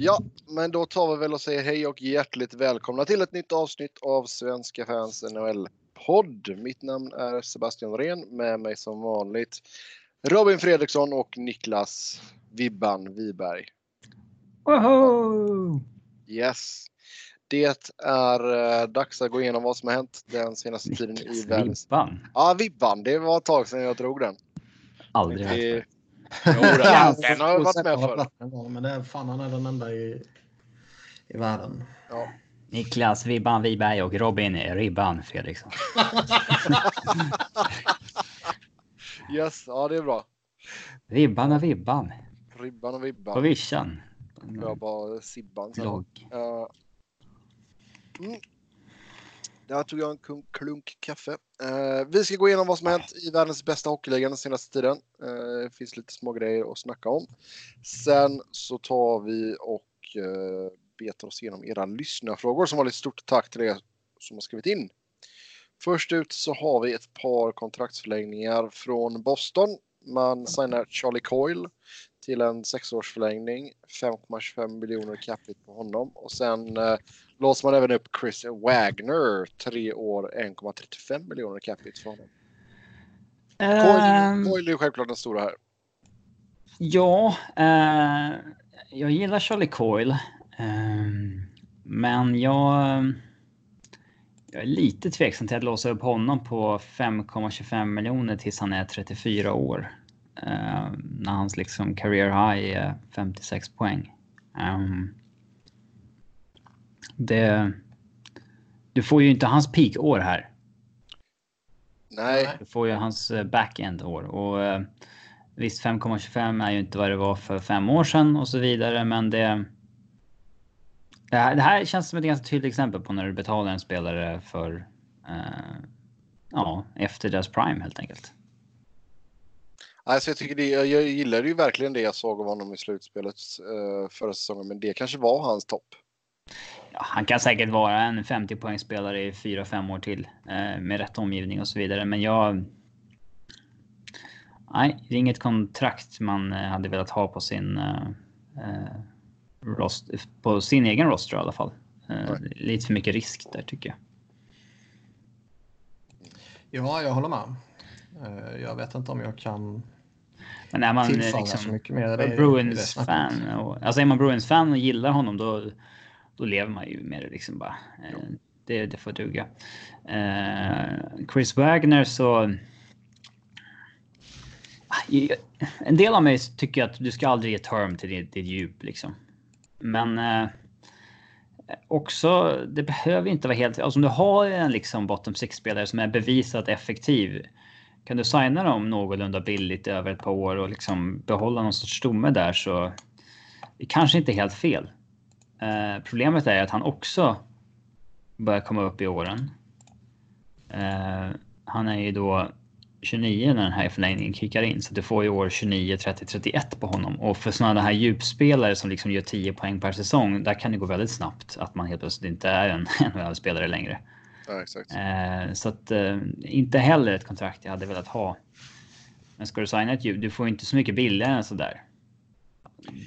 Ja, men då tar vi väl och säger hej och hjärtligt välkomna till ett nytt avsnitt av Svenska fans NHL-podd. Mitt namn är Sebastian Norén, med mig som vanligt Robin Fredriksson och Niklas Vibban Wiberg. Woho! Yes. Det är äh, dags att gå igenom vad som har hänt den senaste tiden i världen. Vibban. Ja, Vibban. Det var ett tag sedan jag drog den. Aldrig hört Det, det. jo, den, har jag varit med för. på Men det är fan han är den enda i, i världen. Ja. Niklas Vibban Wiberg och Robin Ribban Fredriksson. Yes, ja det är bra. Vibban och Vibban. Ribban och På Vibban. vischan. Jag bara Sibban sen. Logg. Uh, mm. Där tog jag en klunk, kaffe. Eh, vi ska gå igenom vad som har hänt i världens bästa hockeyliga den senaste tiden. Eh, Det finns lite små grejer att snacka om. Sen så tar vi och eh, betar oss igenom era lyssnarfrågor som var lite stort tack till er som har skrivit in. Först ut så har vi ett par kontraktsförlängningar från Boston. Man signar Charlie Coyle till en sexårsförlängning. 5,25 miljoner capita på honom. Och sen eh, låser man även upp Chris Wagner. Tre år, 1,35 miljoner capita för honom. Coyle, Ehm, Coyle är ju självklart den stora här. ja, eh, jag gillar Charlie Coyle. Ehm, men jag, jag är lite tveksam till att låsa upp honom på 5,25 miljoner tills han är 34 år. Eh, när hans liksom career high är 56 poäng. Ehm, det, du får ju inte hans peak-år här. Nej, Du får ju hans eh, back-end-år. Och eh, visst, 5,25 är ju inte vad det var för fem år sedan och så vidare, men det... Det här, det här känns som ett ganska tydligt exempel på när du betalar en spelare för... Eh, ja, efter deras prime helt enkelt. Alltså jag, tycker det, jag, jag gillade ju verkligen det jag såg av honom i slutspelet eh, förra säsongen. Men det kanske var hans topp. Ja, han kan säkert vara en 50 poängspelare i 4-5 år till eh, med rätt omgivning och så vidare. Men jag... Nej, det är inget kontrakt man eh, hade velat ha på sin eh, eh, rost, på sin egen roster i alla fall. Eh, lite för mycket risk där tycker jag. Ja, jag håller med. Jag vet inte om jag kan Men är man eh, liksom mycket mer. i det- i det Bruins snacket. fan, och, alltså är man Bruins fan och gillar honom då, då lever man ju med det liksom bara. Eh, det, det får duga. Eh, Chris Wagner så... Ah, En del av mig tycker att du ska aldrig ge term till ditt, ditt djup liksom. Men eh, också, det behöver inte vara helt... Alltså om du har en liksom bottom six-spelare som är bevisat effektiv. Kan du signa dem någorlunda billigt över ett par år och liksom behålla någon sorts stomme där så... Det kanske inte är helt fel. Eh, problemet är att han också börjar komma upp i åren. Eh, han är ju då 29 när den här förlängningen kickar in. Så du får ju år 29, 30, 31 på honom. Och för sådana här djupspelare som liksom gör 10 poäng per säsong. Där kan det gå väldigt snabbt att man helt plötsligt inte är en NHL-spelare längre. Ja, exakt. Eh, så att eh, inte heller ett kontrakt jag hade velat ha. Men ska du signa ett djup, du får inte så mycket billigare än sådär.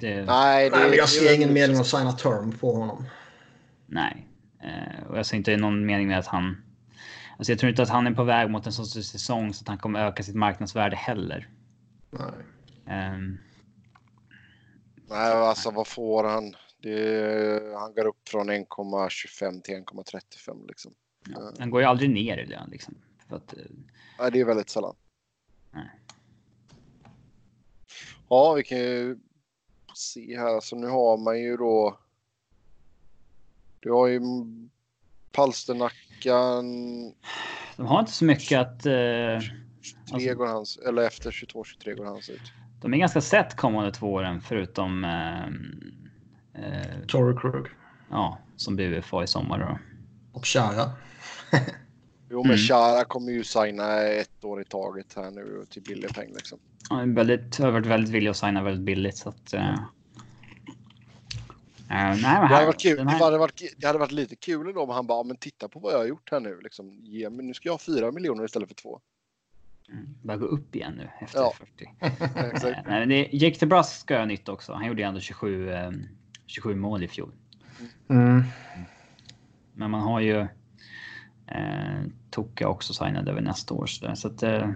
Det, Nej, det, Nej, jag är ser ingen mening att signa term på honom. Nej. Eh, och jag ser inte någon mening med att han... Alltså jag tror inte att han är på väg mot en sån säsong så att han kommer öka sitt marknadsvärde heller. Nej. Ehm, Nej, alltså vad får han? Det, han går upp från 1,25 till 1,35 liksom. Ja, han går ju aldrig ner i lön liksom. För att, eh, Nej, det är väldigt sällan. Nej. Ja, vi kan ju se här. Så nu har man ju då. Du har ju Palsternackan. de har inte så mycket att... Eh, 23 Alltså- går hans, eller efter 22-23 går hans ut. de är ganska sett kommande två åren förutom... Eh, eh, Tory Krug. ja, som blir UFA i sommar då. Och Chara. Jo, men Mm. Chara kommer ju signa ett år i taget här nu till billig peng liksom. Han är väldigt, har varit väldigt villig att signa väldigt billigt så att... Eh, eh, nej, men Det hade här, varit kul. den Det här, hade varit, det hade varit lite kul då om han bara, men titta på vad jag har gjort här nu. Liksom, ge, men nu ska jag ha fyra miljoner istället för två. Mm, börjar gå upp igen nu efter Ja. 40. Exakt. Eh, nej, men det, Jake DeBrusk ska göra nytt också. Han gjorde ju ändå 27, eh, 27 mål i fjol. Mm. Men man har ju eh, Toka också signad över nästa år. Så, så att, eh,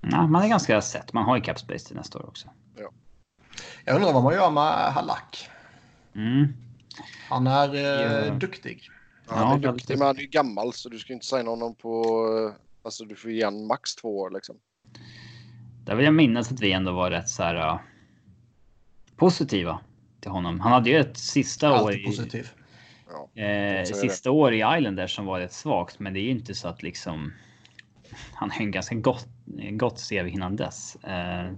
ja, man är ganska sett. Man har ju cap space till nästa år också. Jag undrar vad man gör med Halak. Mm. Han är eh, Ja. duktig. Ja, han är Ja, duktig, men han är ju gammal så du ska inte signa honom på... eh, Alltså du får igen max två år liksom. Där vill jag minnas att vi ändå var rätt så här uh, positiva till honom. Han hade ju ett sista år Alltid i, eh, sista år i Islanders som var rätt svagt, men det är ju inte så att liksom. Han har ju en ganska gott, gott CV innan dess. Eh,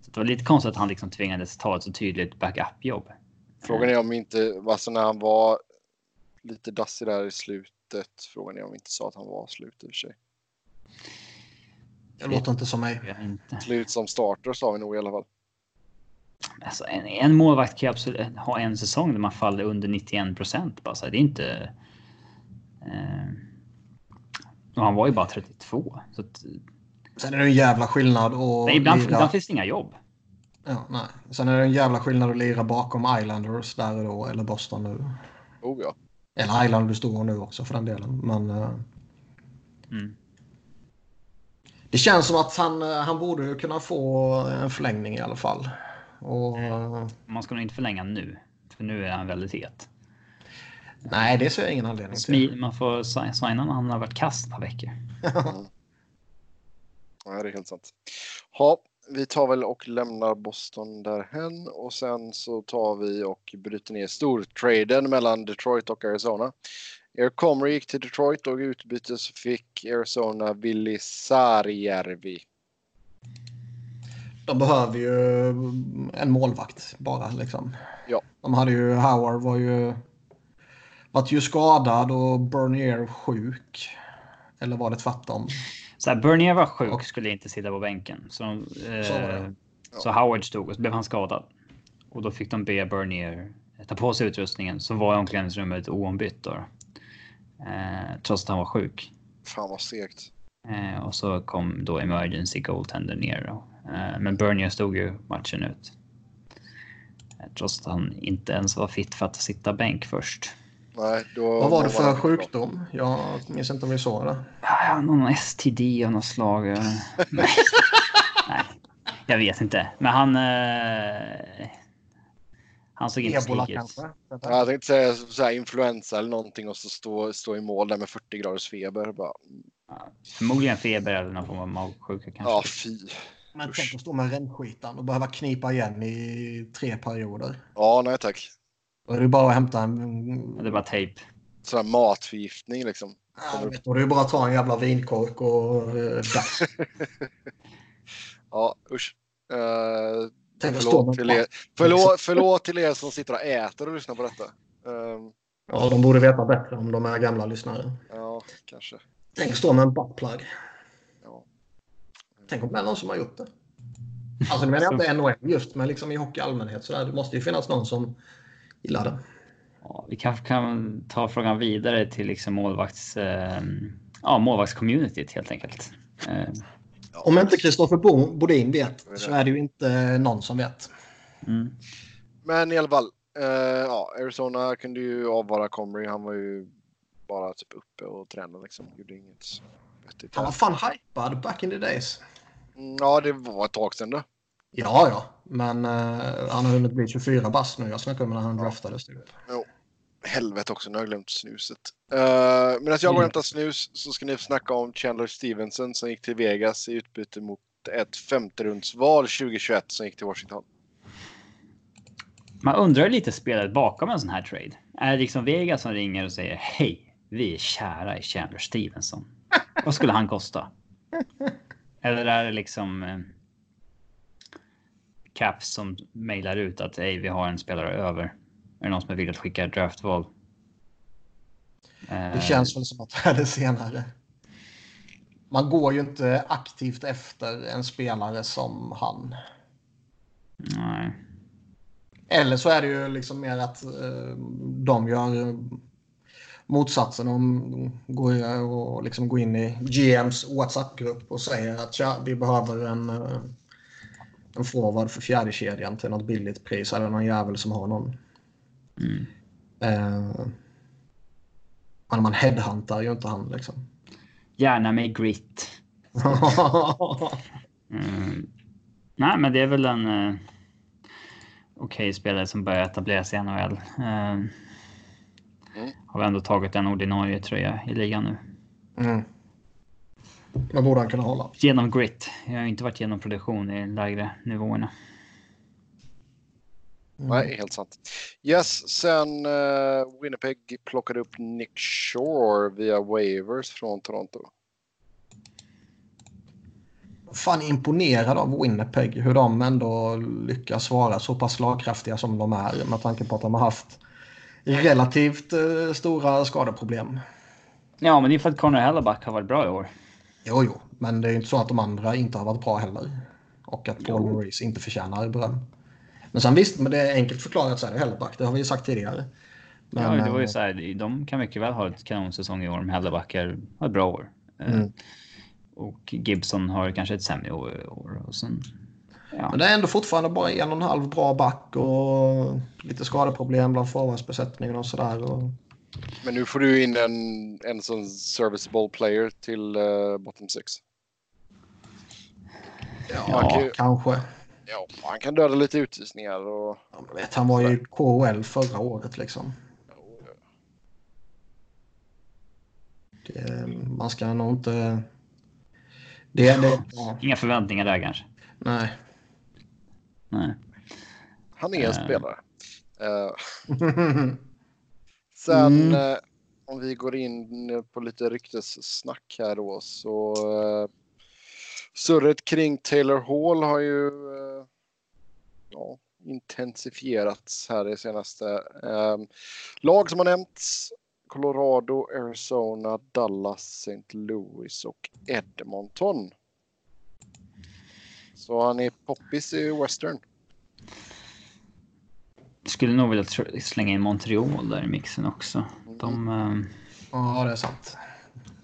så det var lite konstigt att han liksom tvingades ta ett så tydligt backup-jobb. Frågan är om inte, alltså när han var lite dassig där i slutet. Frågan är om vi inte sa att han var slut i och för sig. Det låter inte som mig. Slut som starter sa vi nog i alla fall. Alltså, en, en målvakt kan ju absolut ha en säsong där man faller under 91 procent. Bara så här, det är inte. Eh, och han var ju bara 32. Så att, Sen är det en jävla skillnad att nej, ibland, lira... ibland finns det inga jobb. Ja, nej. Sen är det en jävla skillnad att lira bakom Islanders där och då, eller Boston nu. Oh ja. Eller Islanders står nu också för den delen. Men eh, Mm. det känns som att han, eh, han borde ju kunna få en förlängning i alla fall. Och, eh, Man ska nog inte förlänga nu. För nu är han väldigt het. nej, det ser jag ingen anledning till. Man får si- signa när han har varit kast par veckor. Ja, det är helt sant. Ja, vi tar väl och lämnar Boston därhen och sen så tar vi och bryter ner stortraden mellan Detroit och Arizona. Eric Comrie gick till Detroit och i utbyte så fick Arizona Willi Sarjärvi. De behöver ju en målvakt bara liksom. Ja. De hade ju, Howard var ju, varit ju skadad och Bernier sjuk. Eller var det tvärtom? Så här, Bernier var sjuk, Och- skulle inte sitta på bänken. Så, eh, Så det. så Howard stod och så blev han skadad. Och då fick de be Bernier ta på sig utrustningen. Så var omklädningsrummet oombytt då. Eh, trots att han var sjuk. Fan vad segt. Eh, och så kom då emergency goaltender ner då. Eh, men Bernier stod ju matchen ut. Eh, trots att han inte ens var fit för att sitta bänk först. Nej, då Vad var det för sjukdom? Jag minns inte om vi såg det. Någon STD av något slag. eh. Nej. Nej, jag vet inte. Men han... Eh, han såg inte slik ut. Ja, Jag tänkte säga så här, influensa eller någonting och så stå, stå i mål där med 40 graders feber. Bara, Ja, Förmodligen feber eller någon form av magsjuka kanske. ja, fy. Men Usch. tänk att stå med rännskitan och behöva knipa igen i tre perioder. Ja, nej tack. Då är det bara att hämta en... Det var tejp. Sån här matförgiftning liksom. Ja, vet, då är det bara att ta en jävla vinkork och... Uh, Ja, usch. Uh, Tänk att stå förlåt, med till er, förlåt, förlåt till er som sitter och äter och lyssnar på detta. Ehm, Ja, de borde veta bättre om de är gamla lyssnare. ja, kanske. Tänk att stå med en buttplug. Tänk om det är någon som har gjort det. Alltså nu menar jag inte NHL just, men liksom i hockey i allmänhet. Så där, det måste ju finnas någon som gillar det. Ja, vi kanske kan ta frågan vidare till liksom målvakts... Eh, ja, målvaktscommunityt helt enkelt. Eh, Om inte Kristoffer Bo- Bodin vet så är det ju inte någon som vet. mm. Men i alla fall. eh, ja, Arizona kunde ju avvara Comrie. Han var ju bara typ uppe och tränade liksom. Gjorde inget vettigt. Han var fan hypad back in the days. Mm, Ja, det var ett tag sedan då. Ja, ja. Men eh, han har hunnit bli 24 bast nu. Jag snackade om när han draftades. Typ. Helvete också, nu har jag glömt snuset. Uh, Medan jag går och hämtar snus så ska ni få snacka om Chandler Stevenson som gick till Vegas i utbyte mot ett femterumsval 2021 som gick till Washington. Man undrar lite spelet bakom en sån här trade. Är det liksom Vegas som ringer och säger hej, vi är kära i Chandler Stevenson. Vad skulle han kosta? Eller är det liksom eh, Caps som mejlar ut att hej, vi har en spelare över. Är det någon som är villig att skicka ett draftval? Eh, Det känns väl som att det är det senare. Man går ju inte aktivt efter en spelare som han. Nej. Eller så är det ju liksom mer att eh, de gör motsatsen. De går, och liksom går in i GMs WhatsApp-grupp och säger att tja, vi behöver en, eh, en forward för fjärde kedjan till något billigt pris. Eller någon jävel som har någon. Mm. Eh, man headhuntar ju inte han liksom. Gärna med grit. Mm. Nej, men det är väl en eh, okej okay spelare som börjar etablera sig i NHL. Eh, mm. Har ändå tagit en ordinarie tröja i ligan nu. Mm. Vad borde han kunna hålla? Genom grit. Jag har inte varit genom produktion i lägre nivåerna. Mm. Nej, helt sant. Yes, sen uh, Winnipeg plockade upp Nick Shore via waivers från Toronto. Fan imponerad av Winnipeg hur de ändå lyckas vara så pass slagkraftiga som de är med tanke på att de har haft relativt uh, stora skadeproblem. Ja, men det är för att Connor Helleback har varit bra i år. Jo, jo, men det är inte så att de andra inte har varit bra heller. Och att Paul Maurice inte förtjänar beröm. Men sen visst, men det är enkelt förklarat så är det Helleback. Det har vi ju sagt tidigare. Men, ja, det var ju så här, de kan mycket väl ha ett kanonsäsong i år om Helleback har ett bra år. Eh, mm. Och Gibson har kanske ett sämre år. Och sen, ja. Men det är ändå fortfarande bara en och en halv bra back och lite skadeproblem bland forwardsbesättningen och sådär. Och... Men nu får du in en, en sån serviceable player till uh, bottom six. Ja, ja kanske. Ja, han kan döda lite utvisningar och... Ja, vet, han var ju KHL förra året liksom. Det, man ska nog inte... Det, det, ja. Inga förväntningar där kanske? Nej. Nej. Han är en uh. spelare. Uh. Sen mm. uh, om vi går in på lite ryktessnack här då så surret kring Taylor Hall har ju ja, intensifierats här det senaste. Um, lag som har nämnts Colorado, Arizona, Dallas, St. Louis och Edmonton. Så han är poppis i Western. Skulle nog vilja slänga in Montreal där i mixen också. De... Um... Ja, det är sant.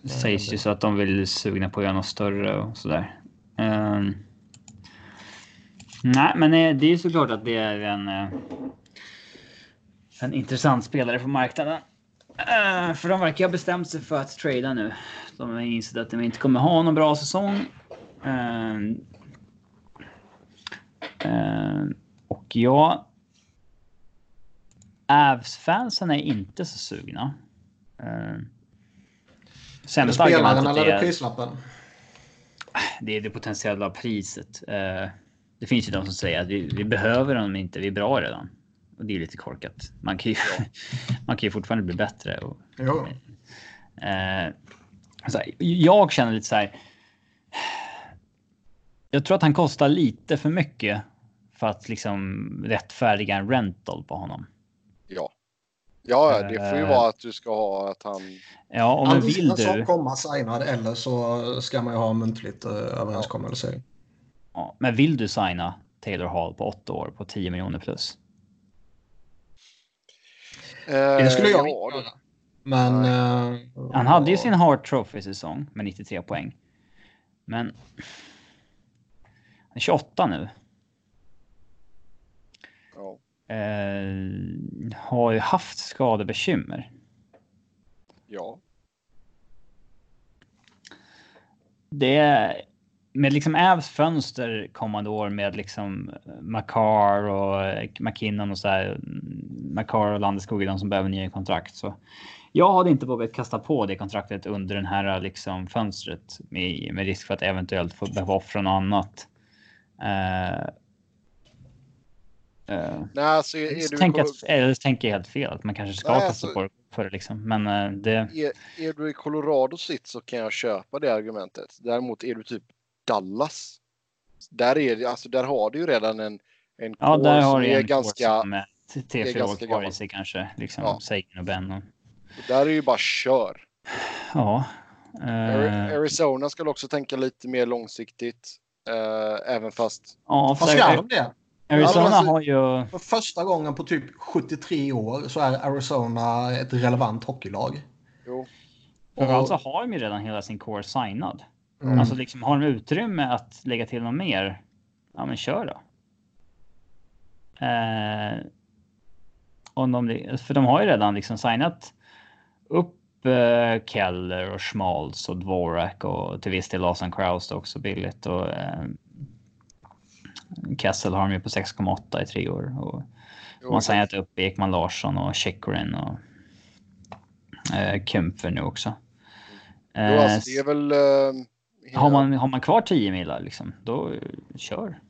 Sägs ju så att de vill sugna på att göra något större och sådär. Uh, nej, men det är såklart att det är en, eh, en intressant spelare på marknaden. Uh, för de verkar ha bestämt sig för att trada nu. De har insett att de inte kommer ha någon bra säsong. Uh, och ja. Avs-fansen är inte så sugna. Sämsta argumentet är... eller prislappen? det är det potentiella priset. Eh, det finns ju de som säger att vi, vi behöver dem inte, vi är bra redan. Och det är lite korkat. Man kan ju, man kan ju fortfarande bli bättre. Och, jo. Eh, alltså, jag känner lite så här. Jag tror att han kostar lite för mycket för att liksom rättfärdiga en rental på honom. Ja. Ja, det får ju vara att du ska ha att han... Ja, om Antingen vill du... så komma signad eller så ska man ju ha muntligt uh, överenskommelse. Ja. ja. men vill du signa Taylor Hall på åtta år på 10 miljoner plus? Uh, det skulle jag inte göra. Men... Uh, han hade ju sin Hart Trophy-säsong med 93 poäng. Men... Han är 28 nu. Eh, har ju haft skadebekymmer. Ja. Det med liksom Avs fönster kommande år med liksom Makar och McKinnon och så här. Makar och Landeskog är de som behöver nya kontrakt. Så jag hade inte vågat kasta på det kontraktet under den här liksom fönstret med, med risk för att eventuellt få behöva offra något annat. Uh, Uh, Nej, alltså är, är du... Tänk att, eller tänker jag helt fel, att man kanske ska Nej, kasta alltså, på för det liksom. Men uh, det... Är, är, du i Colorado sitt så kan jag köpa det argumentet. Däremot är du typ Dallas. Där, är, alltså, där har du ju redan en, en ja, där har du en ganska... Som är tre, fyra år kvar i sig kanske. Liksom, ja. Sagan och Ben. Och... Där är ju bara kör. Ja. Uh... Arizona ska också tänka lite mer långsiktigt. Uh, även fast... Ja, för ska de det? Arizona alltså, har ju... För första gången på typ 73 år så är Arizona ett relevant hockeylag. Jo. Och alltså har de ju redan hela sin core signad. Mm. Alltså liksom har de utrymme att lägga till något mer? Ja men kör då. Eh, Om de, för de har ju redan liksom signat upp eh, Keller och Schmalz och Dvorak och till viss del Lawson Kraus också billigt. Och, eh, Kessel har de ju på 6,8 i tre år. Och Jo, man har signat upp Ekman Larsson och Chikrin och eh, Kempfer nu också. Jo, Eh, alltså, det är väl... eh, hela- har, man, har man kvar 10 milar liksom, då eh, kör.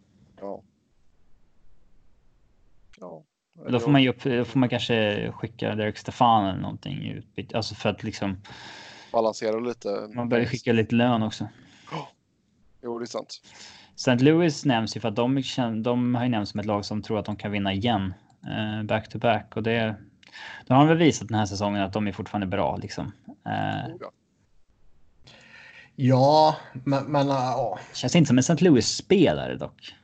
Ja. Ja. Då får man ju upp, då får man kanske skicka Derek Stefan eller någonting i utbyte. Alltså för att liksom balansera lite. man börjar skicka lite lön också. Jo, det är sant. St. Louis nämns ju för att de, de har ju nämnts som ett lag som tror att de kan vinna igen. eh, back to back och det. De har väl visat den här säsongen att de är fortfarande bra liksom. Eh, ja. Men, men äh, ja. känns inte som en St. Louis spelare dock.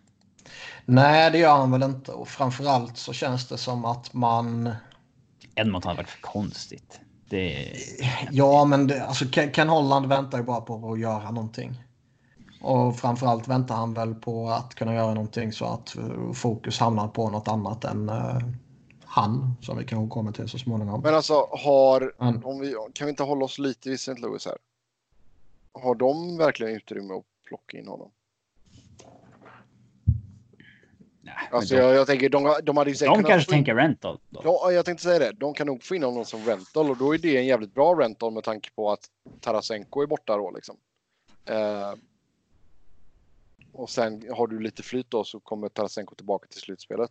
Nej, det gör han väl inte. Och framförallt så känns det som att man... Edmonton hade varit för konstigt. Det Ja, men det, alltså Ken Holland väntar ju bara på att göra någonting. Och framförallt väntar han väl på att kunna göra någonting så att eh, fokus hamnar på något annat än eh, han, som vi kanske kommer till så småningom. Men alltså, har... Men- Om vi, kan vi inte hålla oss lite vid St. Louis här? Har de verkligen utrymme att plocka in honom? Nej, Alltså, de, jag, jag tänker, de, de hade ju säkert de kanske få tänker rental. Då. Ja, jag tänkte säga det. De kan nog få in honom som rental och då är det en jävligt bra rental med tanke på att Tarasenko är borta då liksom. Eh, och sen har du lite flyt då så kommer Tarasenko tillbaka till slutspelet.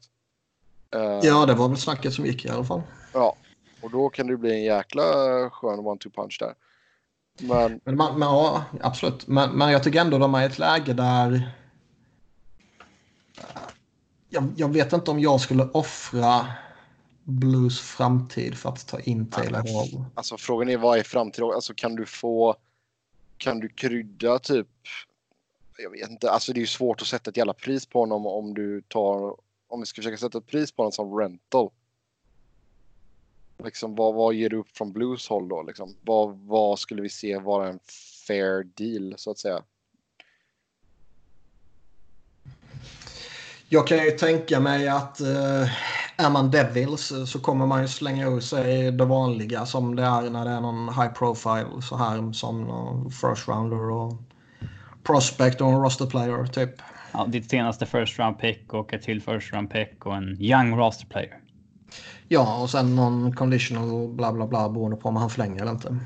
Eh, Ja, det var väl snacket som gick i alla fall. ja. Och då kan det bli en jäkla skön one-two punch där. Men Men, man, men ja, absolut. Men, men jag tycker ändå de är i ett läge där... Jag, jag vet inte om jag skulle offra Blues framtid för att ta in Taylor Hall. alltså frågan är vad är framtiden? Alltså kan du få... Kan du krydda typ... Jag vet inte. Alltså det är ju svårt att sätta ett jävla pris på honom om du tar... Om vi ska försöka sätta ett pris på honom som rental. Liksom vad, vad ger du upp från Blues håll då liksom? Vad, vad skulle vi se vara en fair deal så att säga? Jag kan ju tänka mig att eh, är man Devils så kommer man ju slänga ur sig det vanliga som det är när det är någon high profile så här som någon first rounder och prospect och en roster player typ. Ja, ditt senaste first round pick och ett till first round pick och en young roster player. Ja, och sen någon conditional bla bla bla beroende på om han förlänger eller inte.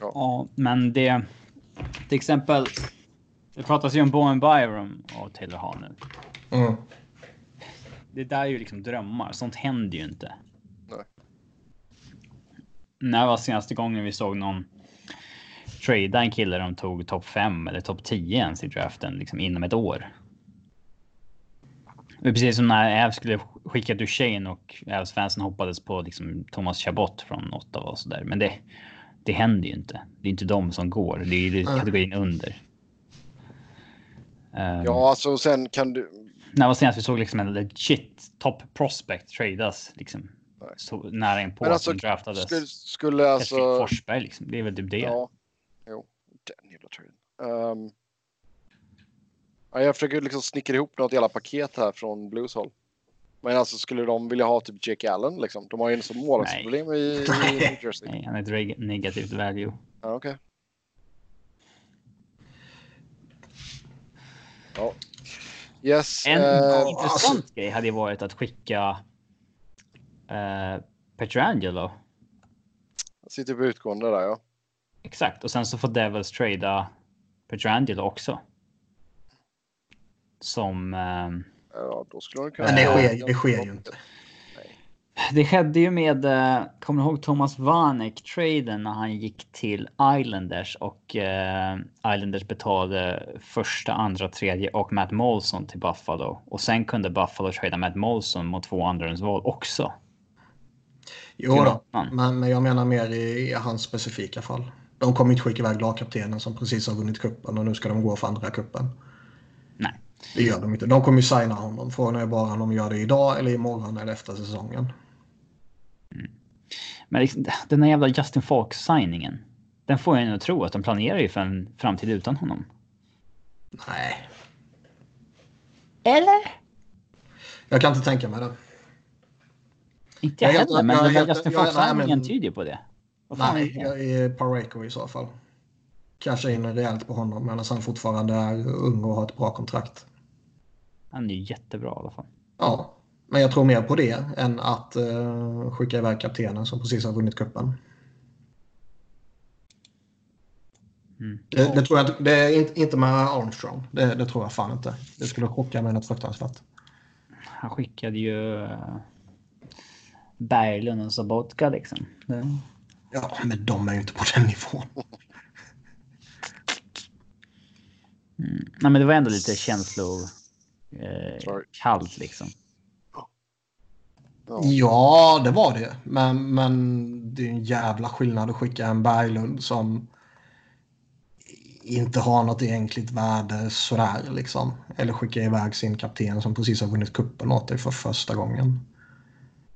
Ja, men det... Till exempel. Det pratas ju om Bowen Byram och Taylor Hall nu. Mm. Det där är ju liksom drömmar. Sånt händer ju inte. Nej. När var senaste gången vi såg någon trada en kille de tog topp 5 eller topp 10 ens i draften liksom inom ett år? Precis som när Avs skulle skicka Duchene och Avs-fansen hoppades på liksom Thomas Chabot från Ottawa och sådär. Men det, det händer ju inte. Det är inte de som går. Det är ju kategorin under. Um, Ja, alltså sen kan du... när var senast vi såg liksom en legit top prospect tradas liksom? Så nära in på Men att alltså, de draftades. Skulle, skulle alltså... Forsberg liksom. Det är väl typ det. Ja, jo. Den jävla traden. Um, ja, jag försöker liksom snickra ihop något jävla paket här från Blues håll. Men alltså skulle de vilja ha typ Jake Allen liksom? De har ju en sån målvaktsproblem i, i New Jersey. Nej, han är ett negativt value. Ja, okej. Ja. Yes. En eh, intressant grej hade ju varit att skicka eh, Petrangelo. sitter på utgående där ja. Exakt. Och sen så får Devils trada Petrangelo också. Som... ehm, Ja, då skulle de kunna... Men det sker, det sker ju inte. Det skedde ju med, eh, kommer du ihåg Thomas Vanek-traden när han gick till Islanders och eh, Islanders betalade första, andra, tredje och Matt Molson till Buffalo. Och sen kunde Buffalo trada Matt Molson mot två andrahandsval också. Jo då, men, men jag menar mer i, i hans specifika fall. De kommer inte skicka iväg lagkaptenen som precis har vunnit kuppen och nu ska de gå för andra kuppen. Nej. Det gör de inte. De kommer ju signa honom. Frågan är bara om de gör det idag eller imorgon eller efter säsongen. Men liksom, den här jävla Justin Falk-signingen. Den får jag nog tro att de planerar ju för en framtid utan honom. Nej, Eller? jag kan inte tänka mig det. Inte jag, heller, men jag Justin jag är- Fox nej, signingen men- tyder ju på det. Vad fan Nej, jag är Pareko i så fall. Casha in rejält på honom medan han fortfarande är ung och har ett bra kontrakt. Han är ju jättebra i alla fall. Ja, men jag tror mer på det än att uh, skicka iväg kaptenen som precis har vunnit kuppen. Mm. Det, det tror jag inte, det är inte, inte med Armstrong. Det, det tror jag fan inte. Det skulle chocka mig något fruktansvärt. Han skickade ju uh, Berglund och Sabotka liksom. Det, Ja, men de är ju inte på den nivån. mm. Nej, men det var ändå lite känslor eh, liksom. Ja. Det var det. Men, men det är en jävla skillnad att skicka en Berglund som inte har något egentligt värde sådär liksom. Eller skicka iväg sin kapten som precis har vunnit kuppen åt dig för första gången.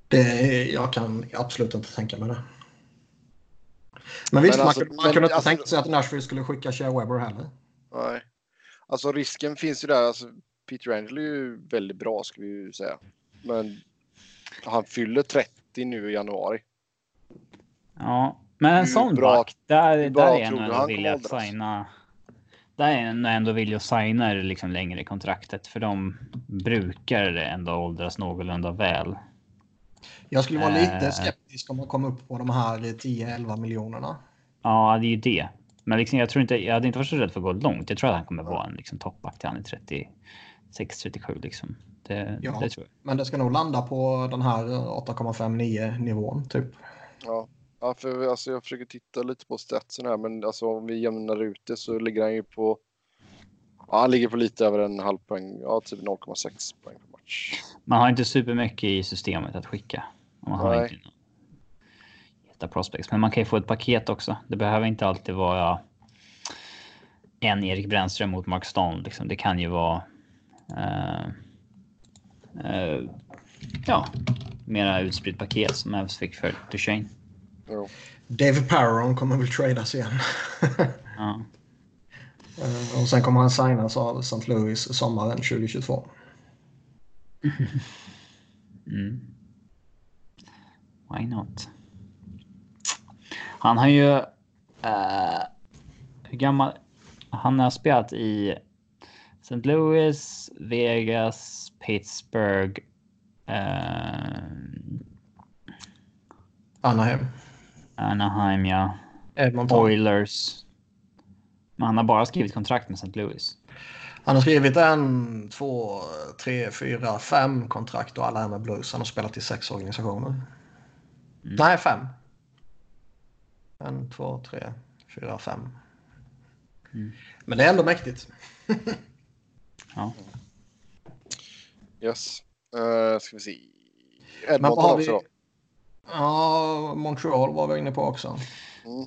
Det, är- jag kan absolut inte tänka mig det. Men visst, Men alltså- man, kunde- man men kunde inte alltså- tänka sig att Nashville skulle skicka Shea Weber heller. Nej. Alltså risken finns ju där. Alltså, Peter Angelo är ju väldigt bra ska vi ju säga. Men han fyller 30 nu i januari. Ja, men en Hur sån bra- back, där, bra där är jag ändå villig att signa. Där är jag ändå villig att signa det liksom längre i kontraktet för de brukar ändå åldras någorlunda väl. Jag skulle vara Eh. lite skeptisk om man kom upp på de här 10-11 miljonerna. Ja, det är ju det. Men liksom, jag tror inte, jag hade inte varit så rädd för att gå långt. Jag tror att han kommer vara en liksom, toppback till han är 36-37 liksom. Det, Ja. det tror jag. Men det ska nog landa på den här 8,59 nivån typ. Ja. Ja, för alltså, jag försöker titta lite på statsen här, men alltså, om vi jämnar ut det så ligger han ju på... Ja, han ligger på lite över en halv poäng. Ja, typ 0,6 poäng per match. Man har inte supermycket i systemet att skicka. Man har Nej. inte jätta prospects. Men man kan ju få ett paket också. Det behöver inte alltid vara en Erik Brännström mot Mark Stone. Liksom. Det kan ju vara eh, eh, ja, mera utspritt paket som Mavs fick för Duchene. David Parron kommer väl tradas igen. Ja. Eh, och sen kommer han signas av St. Louis sommaren 2022. Mm. Why not? Han har ju... eh, hur gammal... Han har spelat i St. Louis, Vegas, Pittsburgh. eh, Anaheim. Anaheim, ja. Edmonton. Oilers. Men han har bara skrivit kontrakt med St. Louis. Han har skrivit en, två, tre, fyra, fem kontrakt och alla är med Blues. Han har spelat i sex organisationer. Mm. Nej, fem. En, två, tre, fyra, fem. Mm. Men det är ändå mäktigt. Ja. Yes. Uh, ska vi se. Edmonton har också vi? då. Ja, Montreal var vi inne på också. Mm.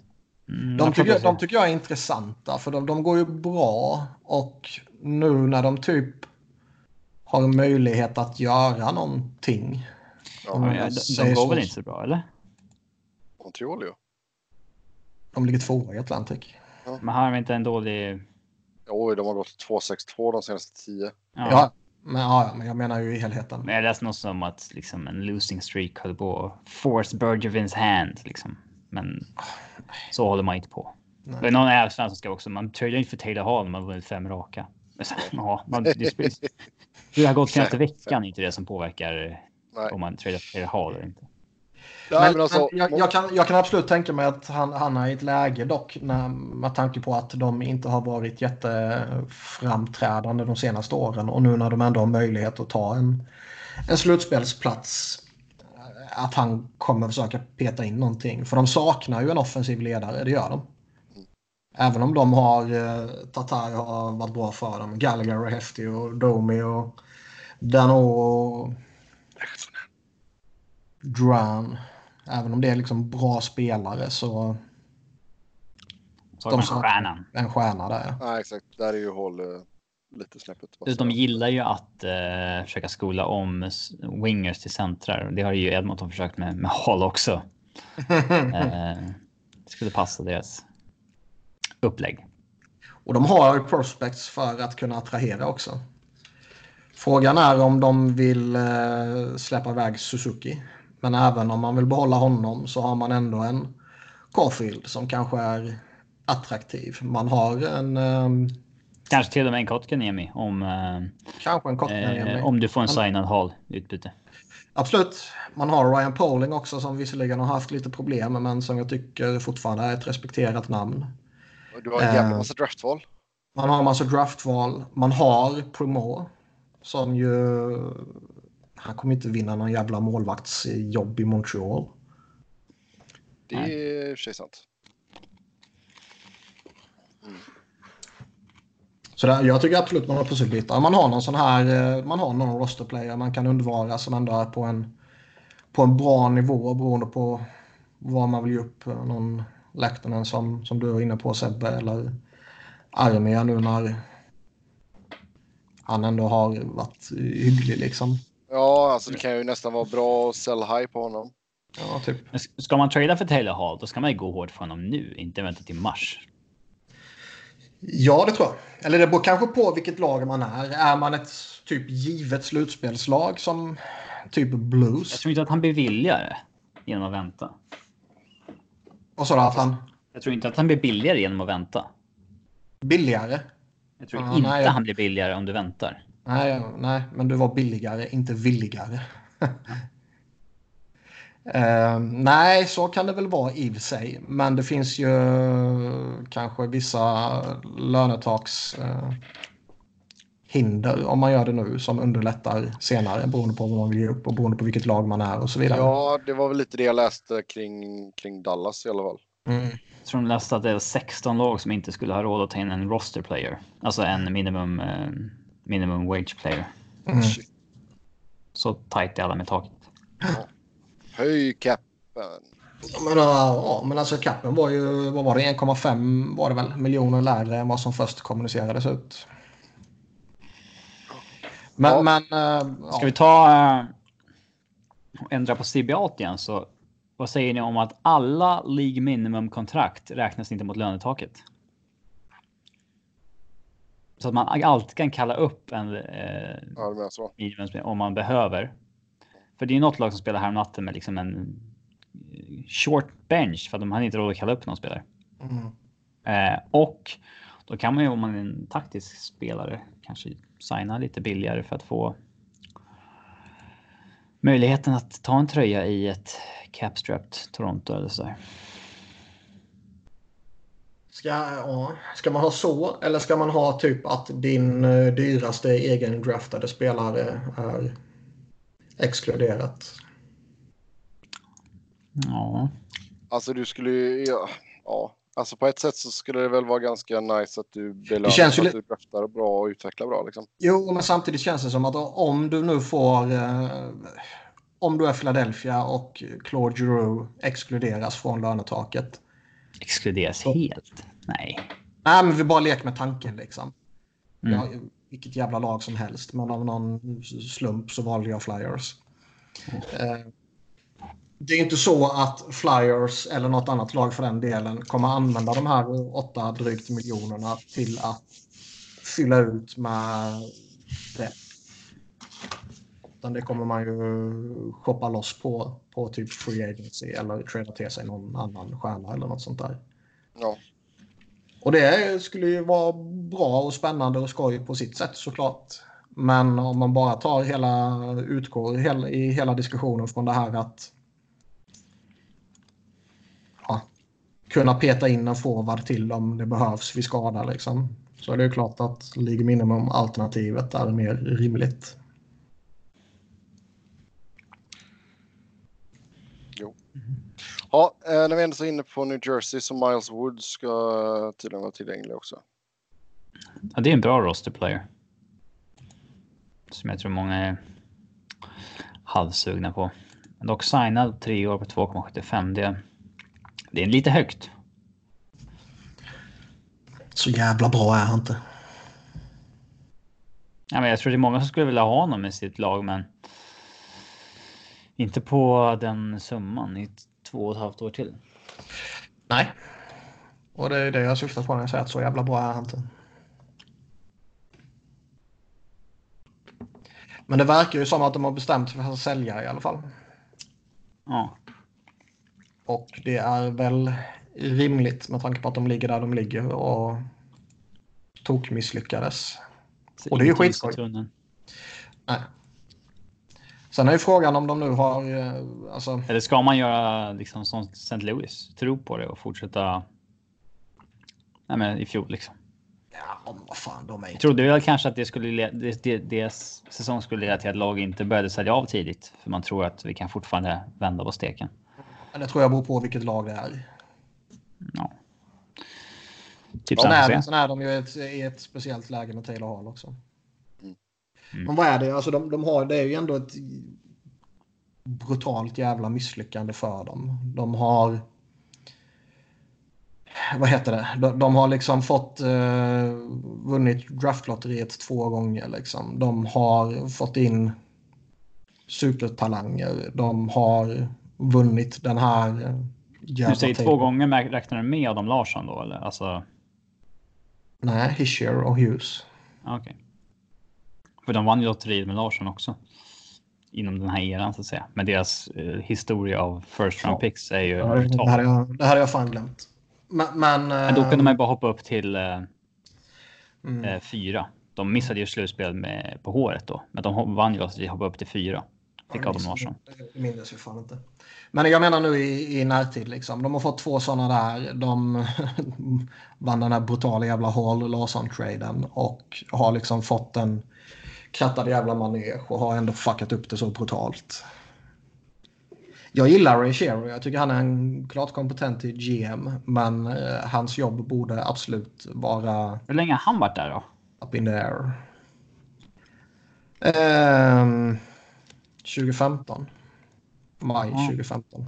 Mm, De jag tycker, pratar- de tycker jag är intressanta för de, de går ju bra och nu när de typ har möjlighet att göra någonting. Ja, Mm. Ja, de, de går väl inte så bra, eller? Montreal ju. De ligger tvåa i Atlantic. Men har de inte en dålig... Oj, de har gått 2,62 de senaste 10. Ja. Ja, men, ja, men jag menar ju i helheten. Men jag läste något som att liksom en losing streak höll på att force Bergevins hand. Liksom. Men så håller man inte på. Nej. Det är någon ävsvensson som ska också. Man tradar inte för Taylor Hall när man vunnit fem raka. Men Ja, man, det det har gått senaste veckan inte det som påverkar Nej. om man tradar Taylor Hall eller inte. Nej, men, men alltså, jag, jag, kan, jag kan absolut tänka mig att han, han är i ett läge dock när, med tanke på att de inte har varit jätteframträdande de senaste åren och nu när de ändå har möjlighet att ta en, en slutspelsplats att han kommer försöka peta in någonting. För de saknar ju en offensiv ledare, det gör de. Även om de har, eh, Tatar har varit bra för dem, Gallagher är häftig och Domi och Dano och Dran. Även om det är liksom bra spelare så Så De sa- stjärnan. en stjärna där. ja. Nej, exakt. Där är ju Hall eh, lite snäppet. De gillar ju att eh, försöka skola om wingers till centrar. Det har ju Edmonton försökt med, med Hall också. Det skulle passa deras upplägg. Och de har prospects för att kunna attrahera också. Frågan är om de vill släppa iväg Suzuki. Men även om man vill behålla honom så har man ändå en Caulfield som kanske är attraktiv. Man har en... Um, kanske till och med en Kotkaniemi om... Uh, kanske en Kotkaniemi. Uh, om du får en signad Hall utbyte. Absolut. Man har Ryan Poling också som visserligen har haft lite problem men som jag tycker fortfarande är ett respekterat namn. Och du har en jävla massa draftval. Man har en massa draftval. Man har Promo som ju... Han kommer inte vinna någon jävla målvaktsjobb i Montreal. Det är i och för sig sant. Mm. Så där, jag tycker absolut man har pusselbitar. Man har någon sån här, eh, man har någon rosterplayer man kan undvara som ändå är på en, på en bra nivå beroende på vad man vill ge upp. Någon Läktonen som, som du var inne på Sebbe eller Armia nu när han ändå har varit hygglig liksom. Ja, alltså det kan ju nästan vara bra att sell high på honom. Ja, typ. Ska man trada för Taylor Hall, då ska man ju gå hårt för honom nu, inte vänta till mars. Ja, det tror jag. Eller det beror kanske på vilket lag man är. Är man ett typ givet slutspelslag som typ Blues? Jag tror inte att han blir billigare genom att vänta. Vad sa du att han? Jag tror inte att han blir billigare genom att vänta. Billigare? Jag tror ah, inte nej, han blir billigare om du väntar. Nej, nej, men du var billigare, inte villigare. Uh, nej, så kan det väl vara i och för sig. Men det finns ju kanske vissa lönetaks uh, hinder om man gör det nu som underlättar senare beroende på vad man vill ge upp och beroende på vilket lag man är och så vidare. Ja, det var väl lite det jag läste kring, kring Dallas i alla fall. Mm. Jag tror de läste att det är 16 lag som inte skulle ha råd att ta in en roster player. Alltså en minimum, uh, minimum wage player. Mm. Så tajt är alla med taket. Ja. Höj capen. Men, ja, men alltså capen var ju, vad var det, 1,5 var det väl, miljoner lägre än vad som först kommunicerades ut. Men, ja. men äh, Ska vi ta äh, ändra på CBA igen så vad säger ni om att alla League minimum kontrakt räknas inte mot lönetaket? Så att man alltid kan kalla upp en eh, ja, om man behöver. För det är något lag som spelar här om natten med liksom en eh, short bench för att de hade inte råd att kalla upp någon spelare. Mm. Eh, och då kan man ju om man är en taktisk spelare kanske signa lite billigare för att få möjligheten att ta en tröja i ett capstrapped Toronto eller så. Ska, ja, ska man ha så eller ska man ha typ att din eh, dyraste egen draftade spelare är exkluderat. Ja. Alltså du skulle ju, ja, ja. Alltså på ett sätt så skulle det väl vara ganska nice att du belönar att du draftar bra och utvecklar bra liksom. Jo, men samtidigt känns det som att om du nu får eh, om du är Philadelphia och Claude Giroux exkluderas från lönetaket. Exkluderas så. helt? Nej. Nej, men vi bara leker med tanken liksom. Mm. Ja, vilket jävla lag som helst. Men av någon slump så valde jag Flyers. Mm. Det är inte så att Flyers eller något annat lag för den delen kommer använda de här åtta drygt miljonerna till att fylla ut med det. Utan det kommer man ju shoppa loss på, på typ free agency eller trada till sig någon annan stjärna eller något sånt där. Ja. Och det skulle ju vara bra och spännande och skoj på sitt sätt såklart. Men om man bara tar hela, utgår i hela diskussionen från det här att ja, kunna peta in en forward till om det behövs vid skada liksom. Så är det ju klart att League Minimum alternativet är mer rimligt. Ja, eh, när vi ändå är inne på New Jersey så Miles Wood ska tydligen vara tillgänglig också. Ja, det är en bra roster player. Som jag tror många är halvsugna på. Dock signad tre år på 2,75. Det, det är lite högt. Så jävla bra är han inte. Ja, men jag tror det är många som skulle vilja ha honom i sitt lag, men inte på den summan två och ett halvt år till. Nej. Och det är det jag syftar på när jag säger att så jävla bra är han inte. Men det verkar ju som att de har bestämt sig för att sälja i alla fall. Ja. Och det är väl rimligt med tanke på att de ligger där de ligger och tok misslyckades. Så Och det är ju skitskoj. Nej. Sen är ju frågan om de nu har, eh, alltså, Eller ska man göra liksom som St. Louis? Tro på det och fortsätta. Nej, men i fjol liksom. ja men vad fan, de är inte... trodde väl kanske att det skulle le- det, det, deras säsong skulle leda till att lag inte började sälja av tidigt. För man tror att vi kan fortfarande vända på steken. Men det tror jag beror på vilket lag det är. Ja. Typ Jose. de, sen är de ju ett, i ett speciellt läge med Taylor Hall också. Mm. Men vad är det? Alltså de, de har, det är ju ändå ett brutalt jävla misslyckande för dem. De har... Vad heter det? De, de har liksom fått eh, vunnit draftlotteriet två gånger. Liksom. De har fått in supertalanger. De har vunnit den här jävla Du säger två Taylor- gånger, räknar du med Adam Larsson då eller? Alltså, Nej, Hischier och Hughes. ja, okej. För de vann ju lotteriet med Larsson också. Inom den här eran så att säga. Men deras eh, historia av first round picks är ju Ja, det, hade jag, det hade jag fan glömt. Men, men, Men då kunde man ju bara hoppa upp till eh, mm, eh, fyra. De missade ju slutspel med, på håret då, men de vann ju att vi hoppade upp till fyra. Fick Adam Larsson. Det minns jag fan inte. Men jag menar nu i, i närtid liksom. De har fått två sådana där. De vann den här brutala jävla Hall Larsson-traden och har liksom fått en krattad jävla manege och har ändå fuckat upp det så brutalt. Jag gillar Ray Shero. Jag tycker han är en klart kompetent i GM. Men eh, hans jobb borde absolut vara Hur länge har han varit där då? Up in the air. Ehm, 2015. Maj Ja. 2015.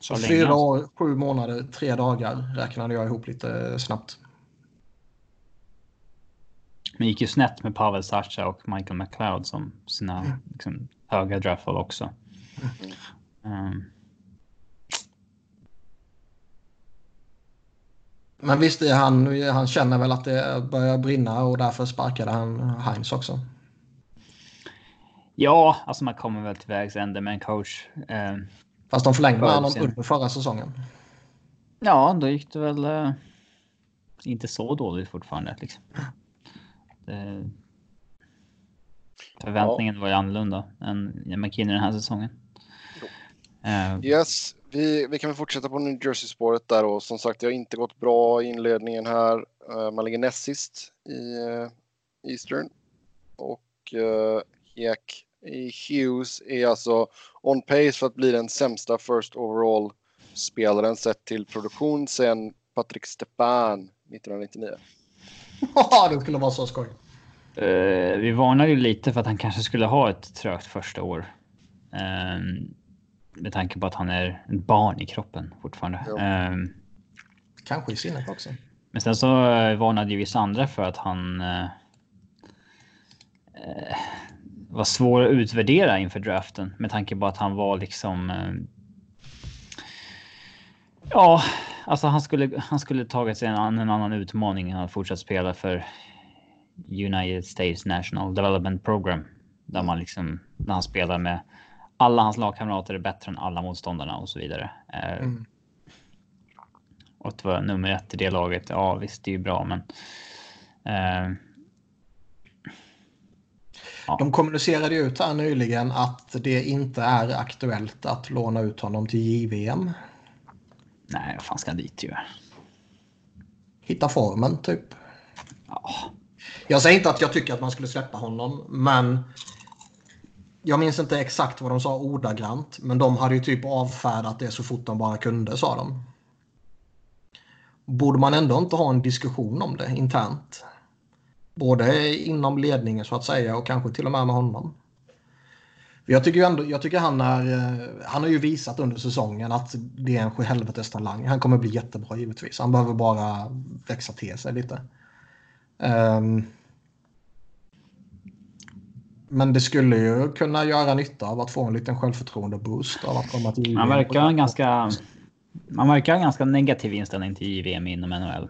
Så länge fyra alltså. år, sju månader, tre dagar räknade jag ihop lite snabbt. Men gick ju snett med Pavel Sacha och Michael McLeod som sina Mm. liksom, höga draftval också. Um, Men visst, han, han känner väl att det börjar brinna och därför sparkade han Heinz också. ja, alltså man kommer väl till vägs ände med en coach. Um, Fast de förlängde med honom under förra säsongen. ja, då gick det väl eh, inte så dåligt fortfarande. Liksom. Det, förväntningen var ju annorlunda än McKinney den här säsongen. Eh, Yes, vi, vi kan väl fortsätta på New Jersey-spåret där och som sagt det har inte gått bra i inledningen här. Eh, Man ligger näst sist i eh, Eastern och uh, Jack i Hughes är alltså on pace för att bli den sämsta first overall spelaren sett till produktion sen Patrick Stepan 1999. Ja, det skulle vara så skoj. Eh, vi varnade ju lite för att han kanske skulle ha ett trögt första år. Ehm, med tanke på att han är ett barn i kroppen fortfarande. Ja. Ehm, Kanske i sinnet också. men sen så eh, varnade ju vissa andra för att han eh, var svår att utvärdera inför draften med tanke på att han var liksom. Ja, alltså han skulle. Han skulle tagit sig en, en annan utmaning än att fortsätta spela för United States National Development Program där man liksom när han spelar med alla hans lagkamrater är bättre än alla motståndarna och så vidare. Eh, Mm. och att vara nummer ett i det laget. Ja, visst, det är ju bra, men. Eh, De kommunicerade ju ut här nyligen att det inte är aktuellt att låna ut honom till JVM. nej, vad fan ska han dit ju? Hitta formen typ. Ja, jag säger inte att jag tycker att man skulle släppa honom, men jag minns inte exakt vad de sa ordagrant, men de hade ju typ avfärdat det så fort de bara kunde, sa de. Borde man ändå inte ha en diskussion om det internt? Både inom ledningen så att säga och kanske till och med med honom. Jag tycker ju ändå, jag tycker han är, eh, han har ju visat under säsongen att det är en sjuhelvetes talang. Han kommer bli jättebra givetvis. Han behöver bara växa till sig lite. Ehm, men det skulle ju kunna göra nytta av att få en liten självförtroende-boost av att komma till man verkar ha en ganska. Man verkar ha en ganska negativ inställning till JVM inom NHL.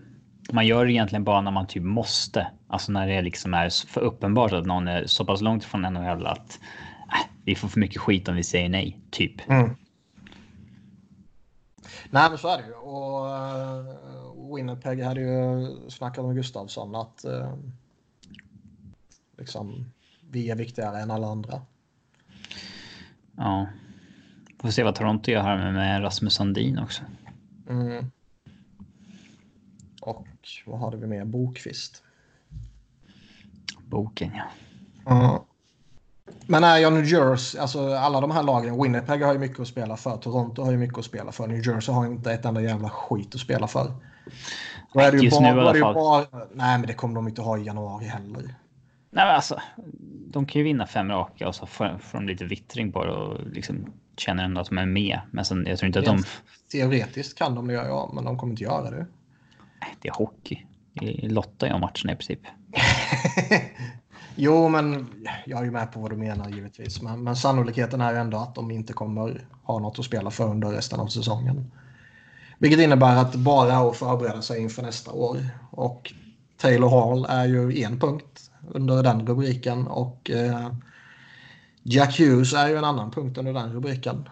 Man gör det egentligen bara när man typ måste. Alltså när det liksom är för uppenbart att någon är så pass långt från NHL att äh, vi får för mycket skit om vi säger nej, typ. Mm. Nej, men så är det ju. Och uh, Winnipeg hade ju snackat med Gustavsson att uh, liksom, vi är viktigare än alla andra. Ja. Får se vad Toronto gör här med Rasmus Sandin också. Mm. Och vad hade vi mer? Bokvist. Boken, ja. Mm. Men är jag New Jersey, alltså alla de här lagen, Winnipeg har ju mycket att spela för, Toronto har ju mycket att spela för, New Jersey har inte ett enda jävla skit att spela för. Då är det ju Just bara, nu i alla fall. bara, nej men det kommer de inte ha i januari heller. Nej, men alltså, de kan ju vinna fem raka och så får får de lite vittring på det och liksom känner ändå att de är med. Men sen, jag tror inte att de... Teoretiskt kan de det, ja, men de kommer inte göra det. Nej, Det är hockey. Vi lottar ju om matcherna i princip. Jo, men jag är ju med på vad du menar givetvis. Men, men sannolikheten är ju ändå att de inte kommer ha något att spela för under resten av säsongen. Vilket innebär att bara att förbereda sig inför nästa år. Och Taylor Hall är ju en punkt under den rubriken och eh, Jack Hughes är ju en annan punkt under den rubriken.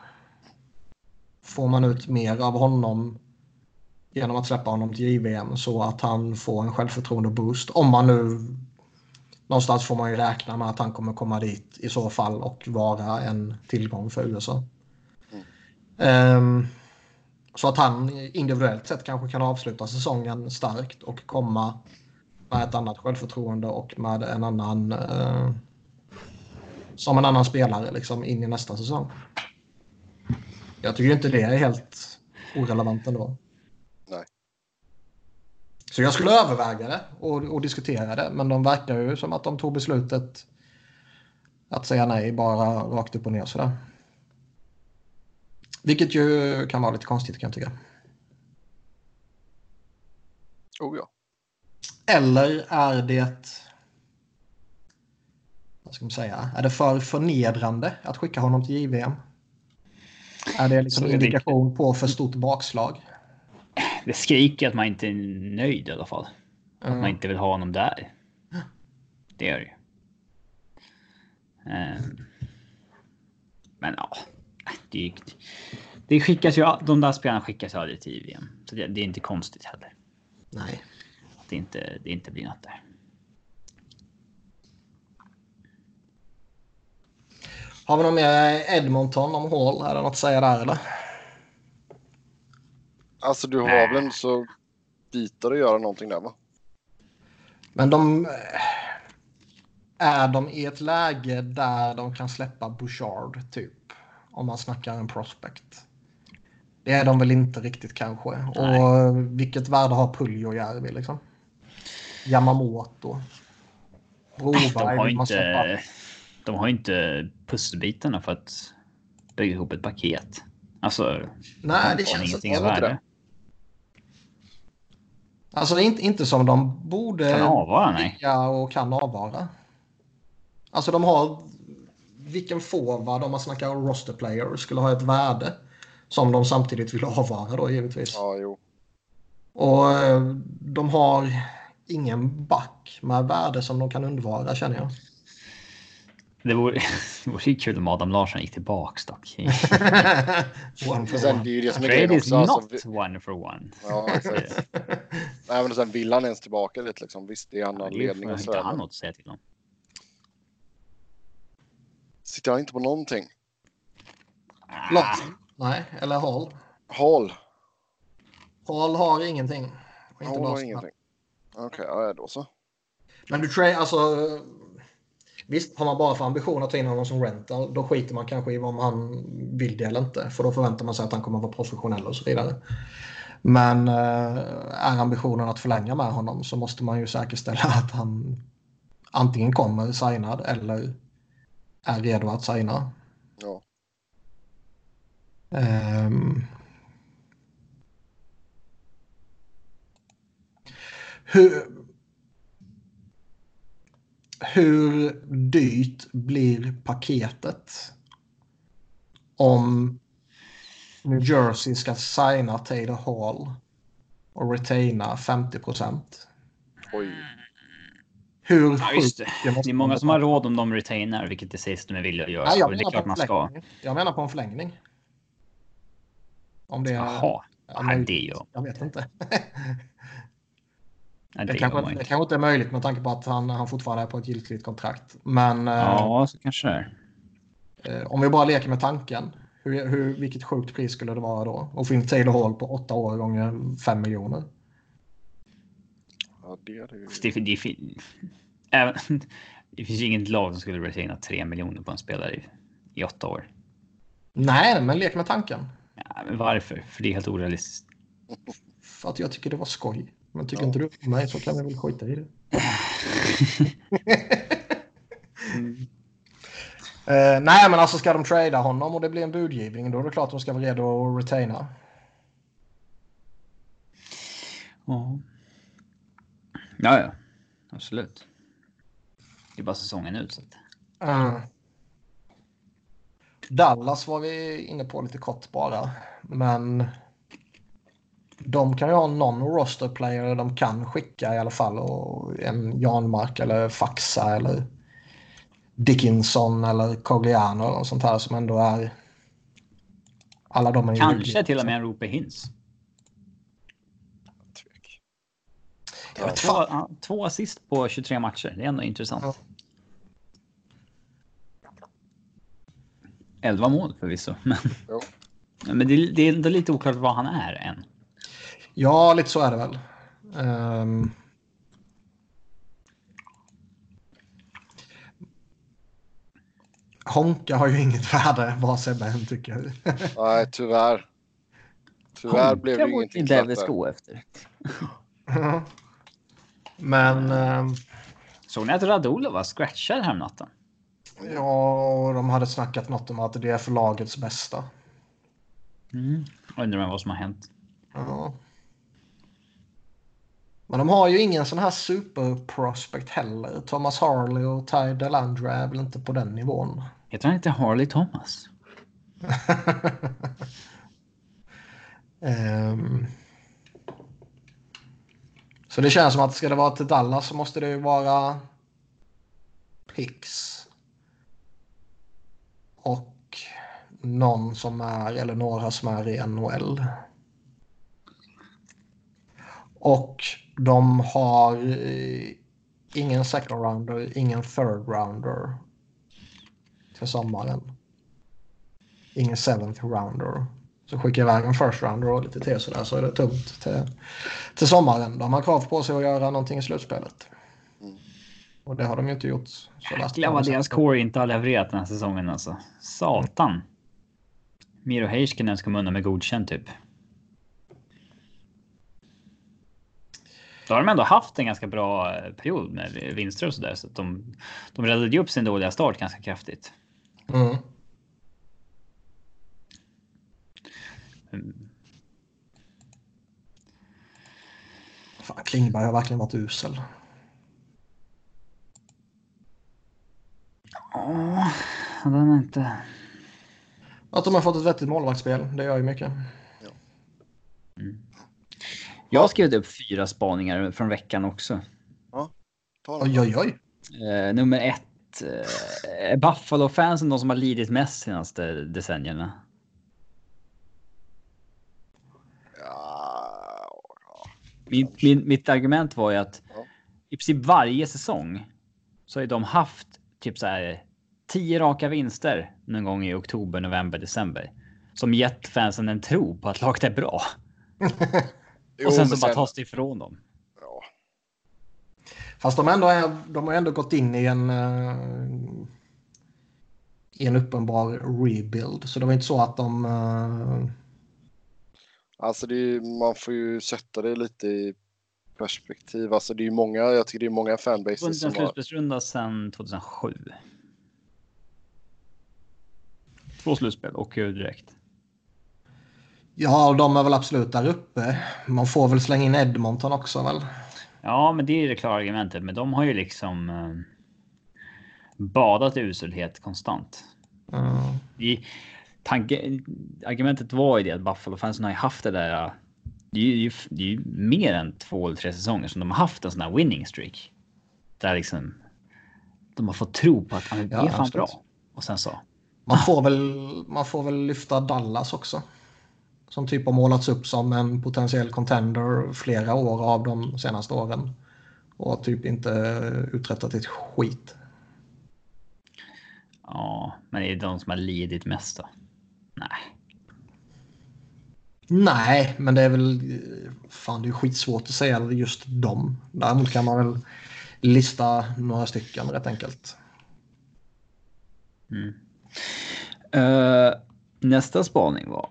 Får man ut mer av honom genom att släppa honom till JVM så att han får en självförtroende boost. Om man nu någonstans får man ju räkna med att han kommer komma dit i så fall och vara en tillgång för USA. Ehm, så att han individuellt sett kanske kan avsluta säsongen starkt och komma med ett annat självförtroende och med en annan eh, som en annan spelare liksom in i nästa säsong. Jag tycker inte det är helt orelevant ändå. Nej. Så jag skulle överväga det och, och diskutera det. Men de verkar ju som att de tog beslutet att säga nej bara rakt upp och ner sådär. Vilket ju kan vara lite konstigt kan jag tycka. Oh ja. Eller är det... Vad ska man säga? Är det för förnedrande att skicka honom till JVM? Är det liksom är indikation på för stort bakslag? Det skriker att man inte är nöjd i alla fall. Att Mm. man inte vill ha honom där. Det gör det ju. Ehm. Men ja, ju- det skickas ju. De där spelarna skickas aldrig till IVM. Så det, det är inte konstigt heller. Nej. Att det inte, det inte blir något där. Har vi något mer Edmonton om Hall? Är det något att säga där eller? Alltså du har väl en så bitar att göra någonting där va? Men de... eh, Är de i ett läge där de kan släppa Bouchard typ? Om man snackar en prospect. Det är de väl inte riktigt kanske. Och vilket värde har Puljojärvi liksom? Yamamoto. Broberg. De har inte. De har inte pusselbitarna för att bygga ihop ett paket. Alltså. Nej, det känns ingenting inte av värde. Alltså det är inte, inte som de borde Kan avvara, nej. och kan avvara. Alltså de har... Vilken forward, om man snackar roster player, skulle ha ett värde som de samtidigt vill avvara då givetvis. Ja, jo. Och eh, de har ingen back med värde som de kan undvara känner jag. Det vore, det vore ju kul om Adam Larsson gick tillbaks dock. one Men for sen, one. det är ju det som är grejen också. Alltså, not vi, one for one. ja, exakt. Nej, men sen vill han ens tillbaka lite liksom. Visst, det är annan ju ledning så. inte han något att säga till om. Sitter han inte på någonting? Larsson? Nej, eller Hall. Hall. Hall har ingenting. Hall har ingenting. Okej, ja då så. Men du trade, alltså. Visst, har man bara för ambition att ta in honom som rental, då skiter man kanske i om han vill det eller inte. För då förväntar man sig att han kommer att vara professionell och så vidare. Men eh, är ambitionen att förlänga med honom så måste man ju säkerställa att han antingen kommer signad eller är redo att signa. Ja. Ehm. Hur, hur dyrt blir paketet om New Jersey ska signa Taylor Hall och retaina 50 procent? Oj. Hur Ja, just det. måste Det är många som har råd om de retainar, vilket det sägs de är villiga att göra. Nej, jag det är menar klart man ska. Jag menar på en förlängning. Om det är... Jaha, Ja, men- det gör Jag vet inte. ja, Det, det kanske, man det inte. kanske inte är möjligt med tanke på att han, han fortfarande är på ett giltigt kontrakt. Men eh, Ja, så kanske det är. eh, om vi bara leker med tanken. Hur, hur, vilket sjukt pris skulle det vara då? Och få in Taylor Hall på åtta år gånger fem miljoner. Ja, det är det ju. Det, det, det, även, det finns ju inget lag som skulle retaina 3 miljoner på en spelare i, i åtta år. Nej, men lek med tanken. Ja, men varför? För det är helt orealistiskt. För att jag tycker det var skoj. Men tycker Ja. inte du om mig så kan vi väl skita i det. Eh, nej, men alltså ska de trada honom och det blir en budgivning då är det klart att de ska vara redo att retaina. Ja. Ja, ja. Absolut. Det är bara säsongen ut. Så att... Mm. Dallas var vi inne på lite kort bara. Men de kan ju ha någon roster player de kan skicka i alla fall. Och en Janmark eller Faxa eller Dickinson eller Cogliano och sånt här som ändå är... Alla de är ju Kanske till och med en Rope Hintz. Jag vet Två, fan. två assist på 23 matcher. Det är ändå intressant. Ja. 11 mål förvisso. Men, Jo. men det, det är ändå lite oklart vad han är än. Ja, lite så är det väl. Ehm. Honka har ju inget värde vad Sebbe än tycker. Nej, tyvärr. Tyvärr blev det ingenting klart där. gå efter. Men ehm, Såg ni att Radulov var scratchad häromnatten? ja, de hade snackat något om att det är för lagets bästa. Mm. Undrar vad som har hänt. Ja. Men de har ju ingen sån här superprospect heller. Thomas Harley och Ty Delandra är väl inte på den nivån. Heter han inte Harley Thomas? Ehm. Så det känns som att ska det vara till Dallas så måste det ju vara Pix. Och någon som är, eller några som är i NHL. Och de har eh, ingen second rounder, ingen third rounder till sommaren. Ingen seventh rounder. Så skickar iväg en first rounder och lite till sådär så är det tungt till, till sommaren. De har krav på sig att göra någonting i slutspelet. Mm. Och det har de ju inte gjort. Jäklar vad deras core inte har levererat den här säsongen alltså. Satan. Miro Heiskanen ska undan med godkänt typ. Då har de ändå haft en ganska bra eh, period med vinster och sådär. Så att de, de räddade ju upp sin dåliga start ganska kraftigt. Mm. Fan, Klingberg har verkligen varit usel. Ja, den är inte... Att de har fått ett vettigt målvaktsspel, det gör ju mycket. Jag har skrivit upp fyra spaningar från veckan också. Ta den. Oj, oj, oj. Eh, nummer ett. Eh, Buffalo-fansen, de som har lidit mest senaste decennierna. Min, min, mitt argument var ju att Ja. i princip varje säsong så har de haft typ så här 10 raka vinster någon gång i oktober, november, december. Som gett fansen en tro på att laget är bra. Jo, och sen så bara tas det ifrån dem. Ja, Fast de, ändå är, de har ändå gått in i en, eh, i en uppenbar rebuild. Så det var inte så att de... eh, alltså det är, man får ju sätta det lite i perspektiv. Alltså det är ju många, jag tycker det är många fanbases Vunnit en har... slutspelsrunda sedan 2007. Två slutspel och kul direkt. Ja, de är väl absolut där uppe. Man får väl slänga in Edmonton också väl? Ja, men det är det klara argumentet. Men de har ju liksom eh, badat i uselhet konstant. Mm. I, tanke, argumentet var ju det att Buffalo-fansen har ju haft det där. Det är, ju, det är ju mer än två eller tre säsonger som de har haft en sån här winning streak. Där liksom de har fått tro på att han Ja, är fan absolut. bra. Och sen så. Man får, väl, man får väl lyfta Dallas också. Som typ har målats upp som en potentiell contender flera år av de senaste åren. Och typ inte uträttat ett skit. Ja, men det är de som har lidit mest då. Nej. Nej, men det är väl... Fan, det är skitsvårt att säga just dem. Däremot kan man väl lista några stycken rätt enkelt. Eh, nästa spaning var.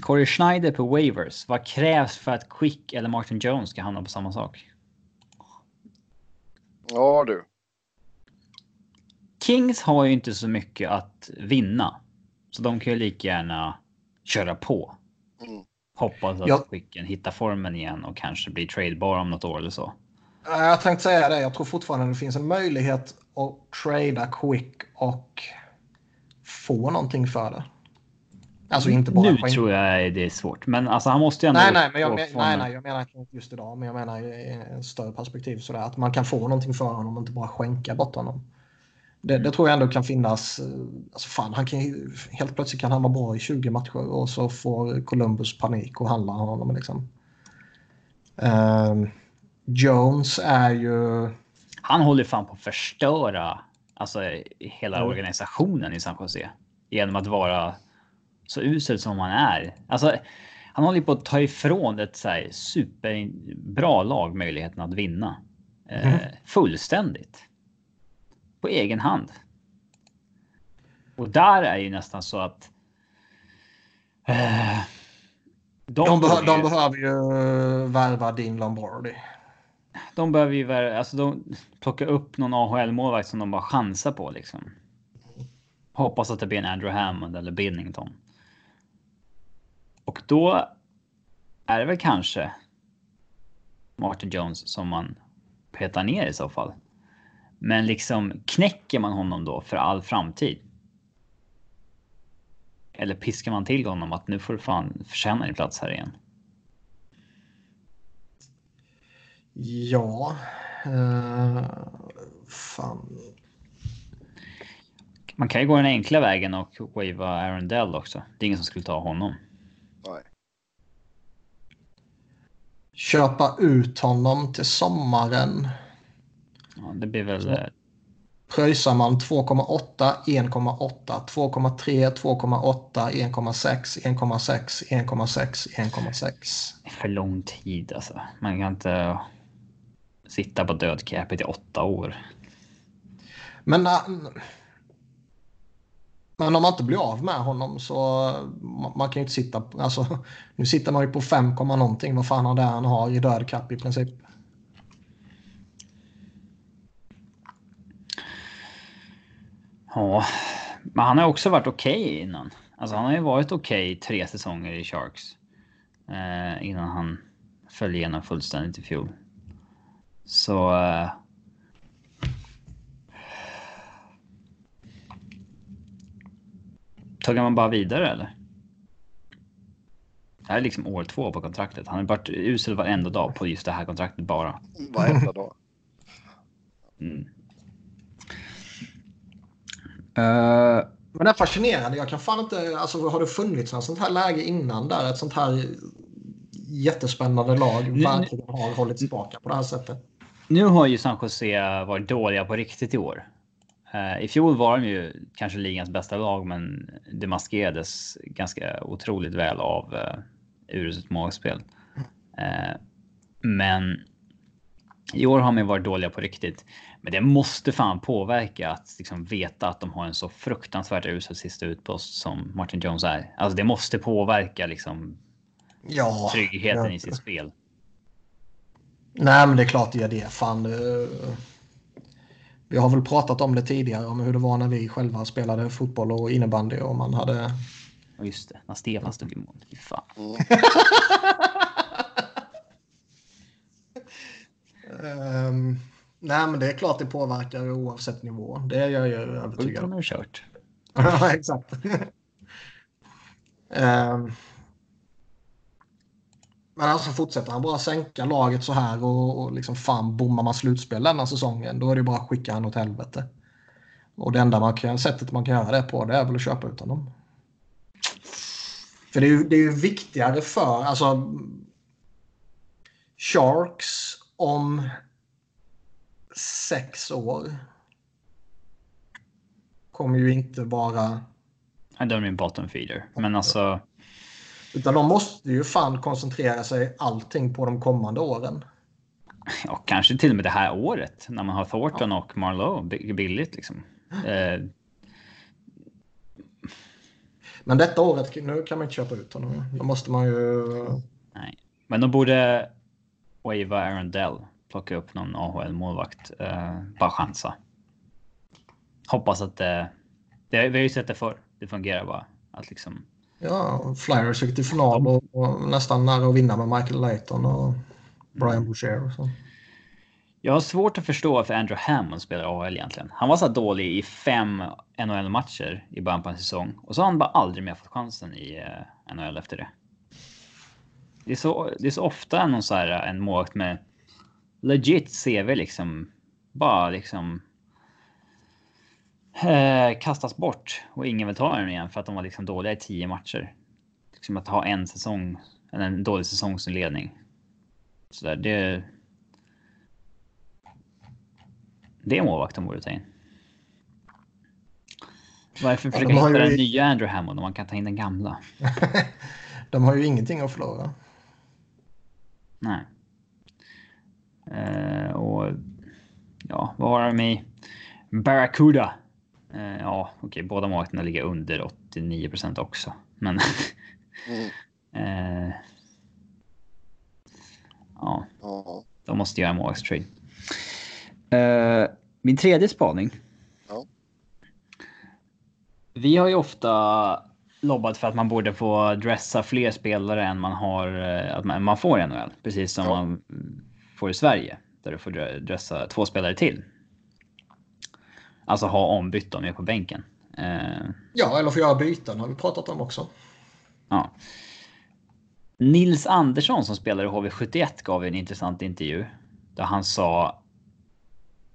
Corey Schneider på waivers. Vad krävs för att Quick eller Martin Jones ska hamna på samma sak? Ja du. Kings har ju inte så mycket att vinna. Så de kan ju lika gärna köra på. Mm. Hoppas att Ja. Quicken hittar formen igen och kanske blir tradebar om något år eller så. Jag tänkte säga det. Jag tror fortfarande det finns en möjlighet att trada quick och få någonting för det. Alltså inte bara nu skänka- tror jag det är svårt, men alltså han måste ju ändå. Nej, nej, men jag, men, nej, nej, jag menar inte just idag, men jag menar i ett större perspektiv sådär att man kan få någonting för honom och inte bara skänka bort honom. Det, det tror jag ändå kan finnas. eh, Alltså fan, han kan helt plötsligt kan han vara bra i 20 matcher och så får Columbus panik och handlar honom liksom. Ehm, Jones är ju. Han håller fan på att förstöra alltså, hela Ja. organisationen i San Jose. Genom att vara så usel som han är. Alltså, han håller på att ta ifrån ett så här, superbra lag möjligheten att vinna. Eh, Mhm. fullständigt. På egen hand. Och där är ju nästan så att... Eh, De, behö, borde de ju- behöver ju värva din Lombardi. de behöver ju alltså de plocka upp någon AHL-målvakt som de bara chansar på liksom. Hoppas att det blir en Andrew Hammond eller Binnington. Och då är det väl kanske Martin Jones som man petar ner i så fall. Men liksom knäcker man honom då för all framtid? Eller piskar man till honom att nu får du fan förtjäna din plats här igen? Ja. Uh, fan. Man kan ju gå den enkla vägen och wava Aaron Dell också. Det är ingen som skulle ta honom. Nej. Köpa ut honom till sommaren. Det blir väl... eh, Pröjsar man 2,8, 1,8, 2,3, 2,8, 1,6, 1,6, 1,6, 1,6. för lång tid alltså. Man kan inte sitta på dödcapet i åtta år. Men, äh, men om man inte blir av med honom så man, kan ju inte sitta... Alltså, nu sitter man ju på 5, komma någonting. Vad fan har det han har i död i princip? Ja, men han har också varit okej innan. Alltså han har ju varit okej tre säsonger i Sharks. Eh, innan han föll igenom fullständigt i fjol. Så... Eh, Tuggar man bara vidare eller? Det här är liksom år två på kontraktet. Han har varit usel varenda dag på just det här kontraktet bara. Varenda dag. Mm. Eh, Men det är fascinerande. Jag kan fan inte... Alltså, har det funnits något sånt här läge innan där ett sånt här jättespännande lag verkligen har hållits tillbaka på det här sättet? Nu har ju San Jose varit dåliga på riktigt i år. Eh, I fjol var de ju kanske ligans bästa lag, men det maskerades ganska otroligt väl av uh, uruset magspel. Eh, men i år har de ju varit dåliga på riktigt. Men det måste fan påverka att liksom veta att de har en så fruktansvärt usel sista utpost som Martin Jones är. Alltså det måste påverka liksom Ja. tryggheten ja. i sitt spel. Nej, men det är klart det gör det. Fan, det... Vi har väl pratat om det tidigare, om hur det var när vi själva spelade fotboll och innebandy och man hade... Och just det, när Stefan stod i mål. Fy fan. Mm. Ehm, nej, men det är klart det påverkar oavsett nivå. Det är jag ju övertygad om. Kört. Ja, exakt. Ehm, Men alltså fortsätter han bara sänka laget så här och, och liksom fan bommar man slutspel denna säsongen då är det bara att skicka han åt helvete. Och det enda man kan, sättet man kan göra det på det är väl att köpa ut honom. För det är ju, det är ju viktigare för, alltså Sharks om sex år kommer ju inte vara... Han dömer en bottom feeder. Men alltså... Utan de måste ju fan koncentrera sig allting på de kommande åren. Ja, kanske till och med det här året när man har Thornton och Marlowe billigt liksom. Eh, Men detta året, nu kan man inte köpa ut honom. Då måste man ju... nej, men de borde wava Aaron Dell. Plocka upp någon AHL-målvakt. Eh, bara chansa. Hoppas att det... det vi har ju sett det förr. Det fungerar bara. Att liksom... Ja, Flyers gick till final och, och nästan nära att vinna med Michael Layton och Brian Boucher och så. Jag har svårt att förstå varför Andrew Hammond spelar AHL egentligen. Han var så dålig i fem NHL-matcher i början på en säsong och så har han bara aldrig mer fått chansen i eh, NHL efter det. Det är så, det är så ofta någon så här, en målvakt med legit CV liksom bara liksom eh, kastas bort och ingen vill ta den igen för att de var liksom dåliga i tio matcher. Liksom att ha en säsong, eller en dålig säsongsinledning. Så där, det. Det är målvakten borde ta in. Varför försöka har hitta ju- den nya Andrew Hammond om man kan ta in den gamla? De har ju ingenting att förlora. Nej. Eh, och ja, vad har de i Barracuda? Eh, ja, okej, båda målvakterna ligger under 89 procent också, men Mm. eh, ja, de måste göra en målvaktstrade. Min tredje spaning. Ja. Vi har ju ofta lobbat för att man borde få dressa fler spelare än man har att man, man får i NHL, precis som Ja. man får i Sverige där du får dre- dressa två spelare till. Alltså ha ombytt dem med på bänken. Eh, Ja, eller få göra byten har vi pratat om också. Ja. Nils Andersson som spelar i HV71 gav en intressant intervju där han sa.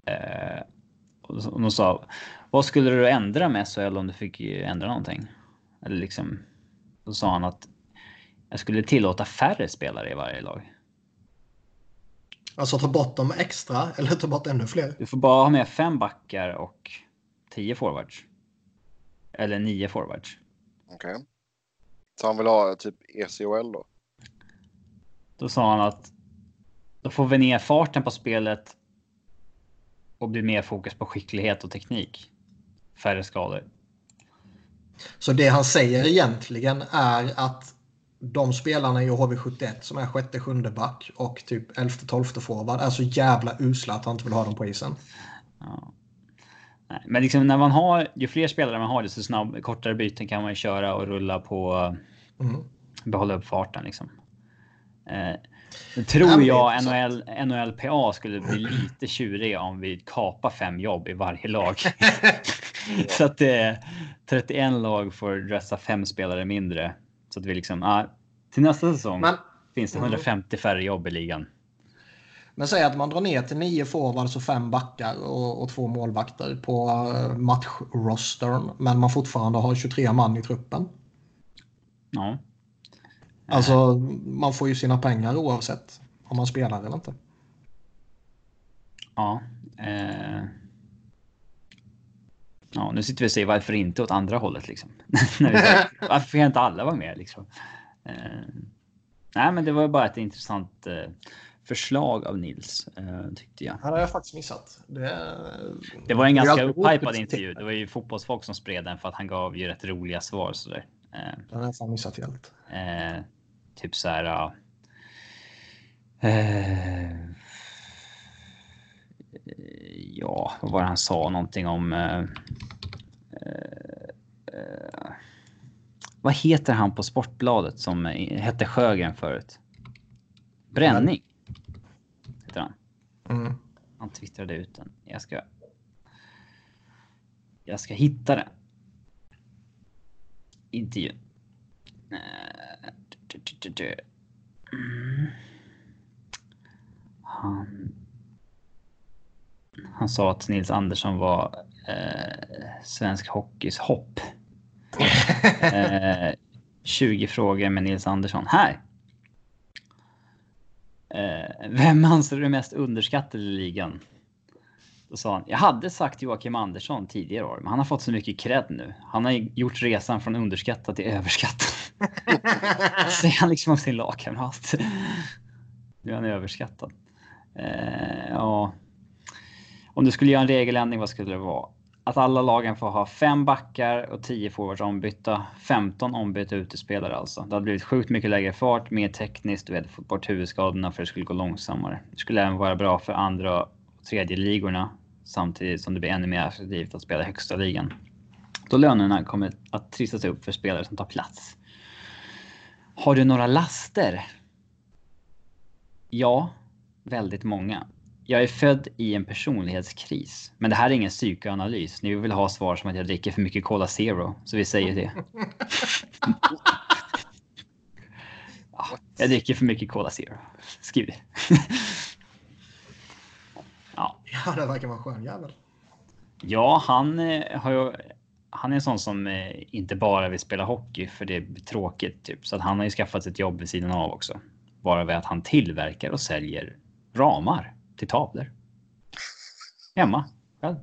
Eh, och de sa vad skulle du ändra med SHL om du fick ändra någonting? Eller liksom. Då sa han att jag skulle tillåta färre spelare i varje lag. Alltså ta bort dem extra eller ta bort ännu fler. Du får bara ha med fem backar och tio forwards. Eller nio forwards. Okej. Så han vill ha typ ECHL då? Då sa han att då får vi ner farten på spelet och blir mer fokus på skicklighet och teknik. Färre skador. Så det han säger egentligen är att de spelarna i HV71 som är sjätte, sjunde back och typ elfte, tolfte forward är så jävla usla att han inte vill ha dem på isen. Ja. Men liksom när man har, ju fler spelare man har, desto snabb, kortare byten kan man ju köra och rulla på, Mm. behålla upp farten liksom. Eh, tror jag. NHL, NHLPA skulle bli lite tjuriga om vi kapar fem jobb i varje lag. så att eh, 31 lag får dressa fem spelare mindre. Så att vi liksom, ah, till nästa säsong Men, finns det Mm. 150 färre jobb i ligan. men säg att man drar ner till nio forwards och fem backar och, och två målvakter på eh, matchrostern. Men man fortfarande har 23 man i truppen. Ja. Alltså man får ju sina pengar oavsett om man spelar eller inte. Ja. Eh, ja, nu sitter vi och säger varför inte åt andra hållet liksom. Varför kan inte alla vara med liksom? Eh, nej, men det var bara ett intressant eh, förslag av Nils eh, tyckte jag. Det har jag faktiskt missat. Det, Det var en ganska upphypad intervju. Det var ju fotbollsfolk som spred den för att han gav ju rätt roliga svar sådär. Eh, Den har jag fan missat helt. Eh, typ så här. ja. Eh, ja, vad var det han sa någonting om? Eh, eh, eh, vad heter han på Sportbladet som eh, hette Sjögren förut? Bränning. Heter han. Mm. Han twittrade ut den. Jag ska. Jag ska hitta den. Intervjun. Eh. Mm. Han, han sa att Nils Andersson var eh, svensk hockeys hopp. Eh, 20 frågor med Nils Andersson. Här! Eh, vem anser du är mest underskattad i ligan? Då sa han, jag hade sagt Joakim Andersson tidigare år, men han har fått så mycket cred nu. Han har gjort resan från underskattad till överskattad. Säger han liksom om sin lagkamrat. Nu är han överskattad. Eh, ja. Om du skulle göra en regeländring, vad skulle det vara? Att alla lagen får ha fem backar och tio forwards ombytta. 15 ombytta utespelare alltså. Det hade blivit sjukt mycket lägre fart, mer tekniskt. Du hade fått bort huvudskadorna för det skulle gå långsammare. Det skulle även vara bra för andra och tredje ligorna samtidigt som det blir ännu mer attraktivt att spela högsta ligan. Då lönerna kommer att trissas upp för spelare som tar plats. Har du några laster? Ja, väldigt många. Jag är född i en personlighetskris. Men det här är ingen psykoanalys. Ni vill ha svar som att jag dricker för mycket Cola Zero. Så vi säger det. ja, jag dricker för mycket Cola Zero. Skriv det. ja. ja, det verkar vara en skön jävel. Ja, han eh, har ju... Han är en sån som eh, inte bara vill spela hockey för det är tråkigt. Typ. Så att han har ju skaffat ett jobb vid sidan av också. Bara vid att han tillverkar och säljer ramar till tavlor. Hemma. Ja,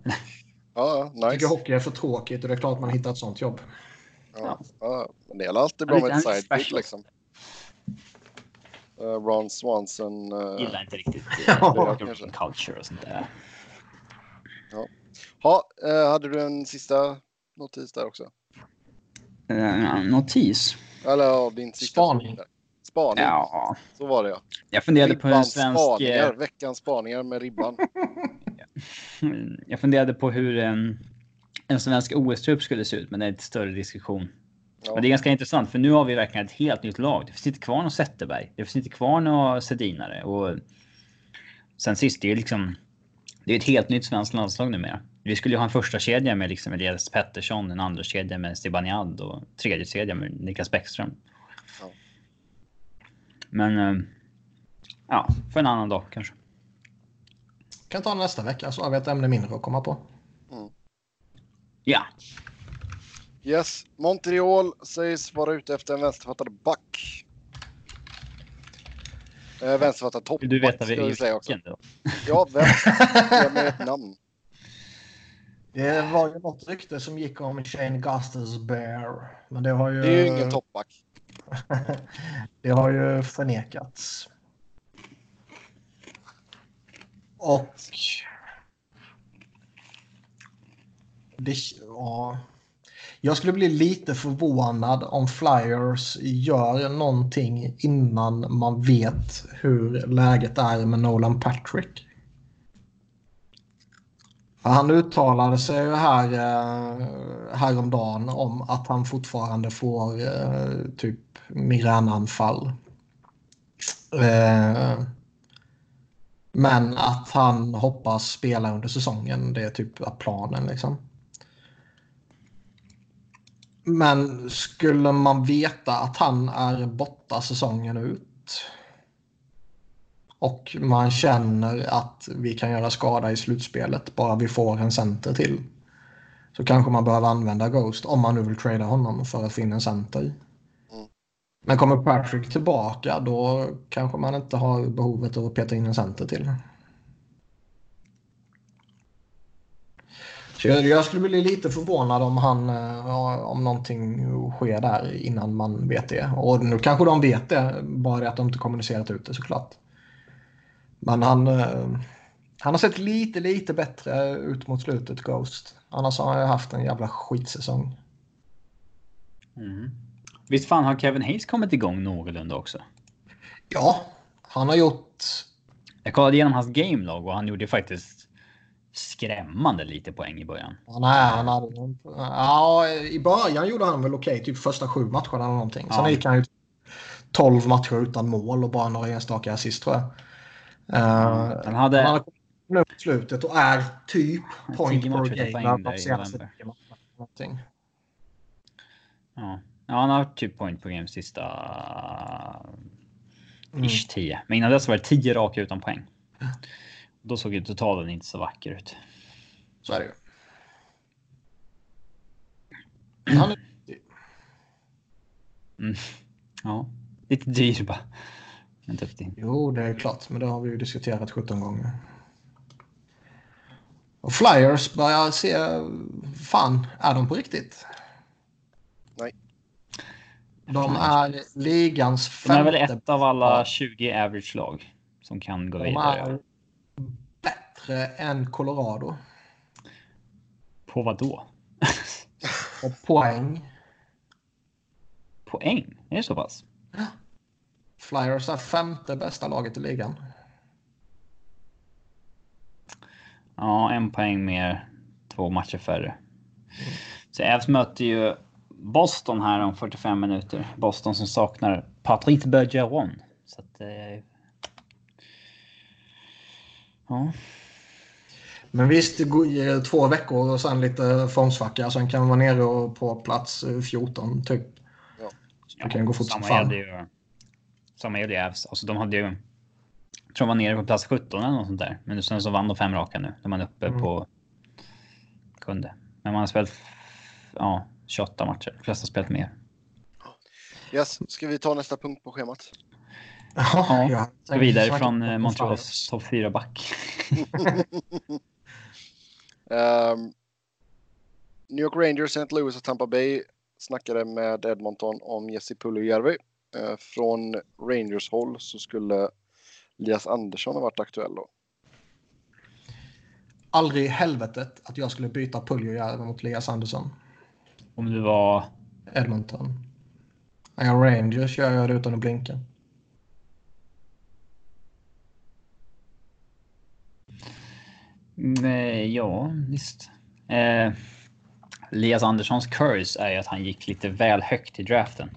ja nice. Jag tycker hockey är för tråkigt och det är klart man hittar ett sånt jobb. Ja, ja. men det är alltid bra med ett sidekick liksom. Uh, Ron Swanson. Uh, Gillar inte riktigt uh, culture och sånt där. Ja. Ha, uh, hade du en sista notis där också? Uh, notis? Eller ja, din sista Spaning. Spaning. Ja. Så var det ja. Jag funderade på hur en svensk... Spaningar, veckans spaningar med ribban. jag funderade på hur en, en svensk OS-trupp skulle se ut, men det är en större diskussion. Ja. Men det är ganska intressant, för nu har vi verkligen ett helt nytt lag. Det finns inte kvar någon Zetterberg. Det finns inte kvar några Sedinare. Och sen sist, det är liksom... Det är ett helt nytt svenskt landslag numera. Vi skulle ju ha en första kedja med liksom Elias Pettersson, en andra kedja med Zibanejad och tredje kedja med Niklas Bäckström. Ja. Men eh, ja, för en annan dag kanske. Kan ta nästa vecka så har vi ett ämne mindre att komma på. Mm. Ja. Yes, Montreal sägs vara ute efter en vänsterfattad back. Eh, vänsterfattad toppback. Vill du veta vilken då? Ja, vem? med ett namn. Det var ju något rykte som gick om Shane Gusters Bear. Men det har ju... Det är ju ingen toppback. det har ju förnekats. Och... Det, ja. Jag skulle bli lite förvånad om Flyers gör någonting innan man vet hur läget är med Nolan Patrick. Han uttalade sig ju här eh, häromdagen om att han fortfarande får eh, typ migränanfall. Eh, men att han hoppas spela under säsongen. Det är typ planen liksom. Men skulle man veta att han är borta säsongen ut och man känner att vi kan göra skada i slutspelet bara vi får en center till. Så kanske man behöver använda Ghost om man nu vill trada honom för att få in en center. Mm. Men kommer Patrick tillbaka då kanske man inte har behovet av att peta in en center till. Så jag, jag skulle bli lite förvånad om, han, eh, om någonting sker där innan man vet det. Och nu kanske de vet det, bara det att de inte kommunicerat ut det såklart. Men han, eh, han har sett lite, lite bättre ut mot slutet, Ghost. Annars har han haft en jävla skitsäsong. Mm. Visst fan har Kevin Hayes kommit igång någorlunda också? Ja, han har gjort... Jag kollade igenom hans gamelag och han gjorde faktiskt skrämmande lite poäng i början. Ja, nej, han hade... Ja, i början gjorde han väl okej, typ första sju matcherna eller någonting. Sen ja. gick han ju 12 matcher utan mål och bara några enstaka assist tror jag. Uh, han hade... Han har kommit slutet och är typ point per game de senaste någonting. Ja. ja, han har typ point per game sista mm. ish 10. Men innan dess var det 10 raka utan poäng. Då såg ju totalen inte så vacker ut. Så är det ju. Han är Mm. Ja, lite dyr bara. Men duktig. Jo, det är klart, men det har vi ju diskuterat 17 gånger. Och Flyers börjar se... Fan, är de på riktigt? Nej. De är ligans De femte... är väl ett av alla 20 average-lag som kan gå De vidare. är bättre än Colorado. På vad då? Och poäng. Poäng? Är det så pass? Flyers är femte bästa laget i ligan. Ja, en poäng mer, två matcher färre. Så Avs möter ju Boston här om 45 minuter. Boston som saknar Patrice Bergeron. Så att, eh... Ja, Men visst, det går ju två veckor och sen lite formsvacka. Sen kan man vara nere och på plats eh, 14 typ. Ja. Så det kan gå fort som fan. ju. Samma gällde ju Avs. Alltså de hade ju. Jag tror de var nere på plats 17 eller något sånt där. Men sen så vann de fem raka nu. De är uppe Mm. på. Kunde. Men man har spelat. Ja, 28 matcher. De flesta har spelat mer. Yes, ska vi ta nästa punkt på schemat? Ja, jag Gå vidare från eh, Montreals topp 4 back. Ehm, New York Rangers, St. Louis och Tampa Bay snackade med Edmonton om Jesse Puljujärvi. Uh, från Rangers håll så skulle Elias Andersson ha varit aktuell då. Aldrig i helvetet att jag skulle byta Puljujärvi mot Elias Andersson. Om du var. Edmonton. Är jag Rangers gör jag det utan att blinka. Mm, eh, ja, visst. Eh, Elias Anderssons curse är ju att han gick lite väl högt i draften.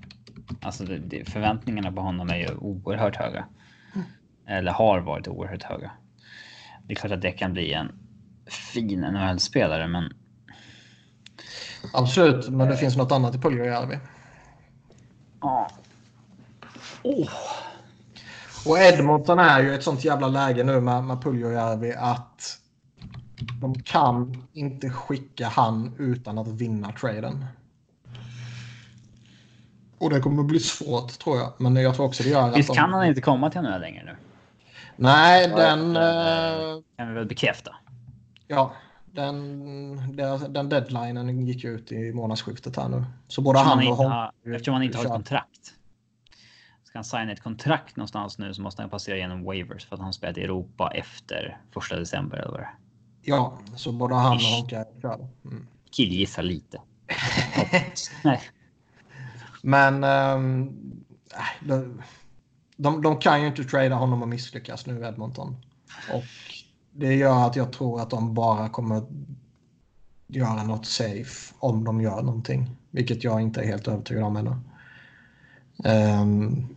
Alltså det, det, förväntningarna på honom är ju oerhört höga. Eller har varit oerhört höga. Det är klart att det kan bli en fin NHL-spelare, men Absolut, men det finns något annat i Puljujärvi. ja. Oh. Och Edmonton är ju ett sånt jävla läge nu med, med Puljujärvi att de kan inte skicka han utan att vinna traden. Och det kommer bli svårt tror jag. Men jag tror också det gör att Visst de... kan han inte komma till NHL längre nu? Nej, den... det- eh, Kan vi väl bekräfta. ja, den, den, den deadlinen gick ut i månadsskiftet här nu. Så både Eftersom han och Hon... har, eftersom han inte har ett kontrakt. Ska han signa ett kontrakt någonstans nu så måste han passera genom waivers för att han spelat i Europa efter första december eller vad det. Ja, så både han och Ish. Honka körde. Mm. Killgissar lite. Nej. Men ehm, de, de, de kan ju inte trada honom och misslyckas nu Edmonton. Och det gör att jag tror att de bara kommer göra något safe om de gör någonting. Vilket jag inte är helt övertygad om ännu. Um,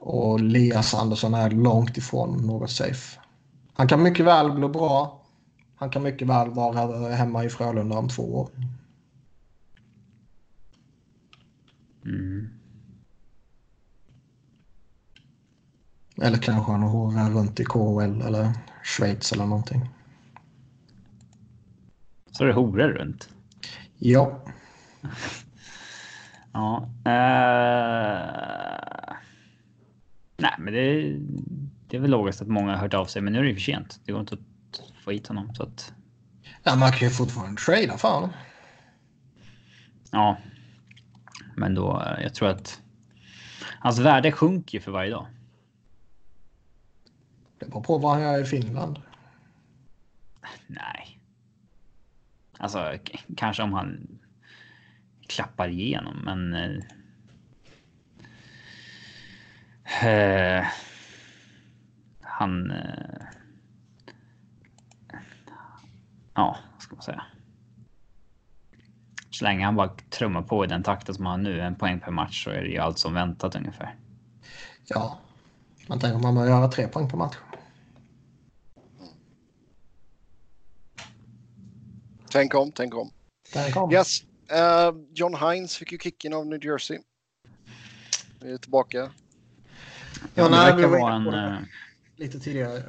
och Lias Andersson är långt ifrån något safe. Han kan mycket väl bli bra. Han kan mycket väl vara hemma i Frölunda om två år. Mm. Eller kanske han horar runt i KHL eller Schweiz eller någonting. Så det horor runt. Ja, Ja. Eh... Nej, men det, det är väl logiskt att många har hört av sig, men nu är det ju för sent. Det går inte att få hit honom så att. ja man kan ju fortfarande trada för honom. Ja. Men då, eh, jag tror att hans värde sjunker ju för varje dag. Det beror på var han är i Finland. Nej. Alltså kanske om han klappar igenom, men. Eh, eh, han. Eh, ja, vad ska man säga? Så länge han bara trummar på i den takten som han har nu, en poäng per match, så är det ju allt som väntat ungefär. Ja, man tänker om man börjar göra tre poäng per match. Tänk om, tänk om. Där kom. Yes. eh, John Hines fick ju kicken av New Jersey. Vi är tillbaka. Ja, det nej, vi verkar var en, eh, lite tidigare.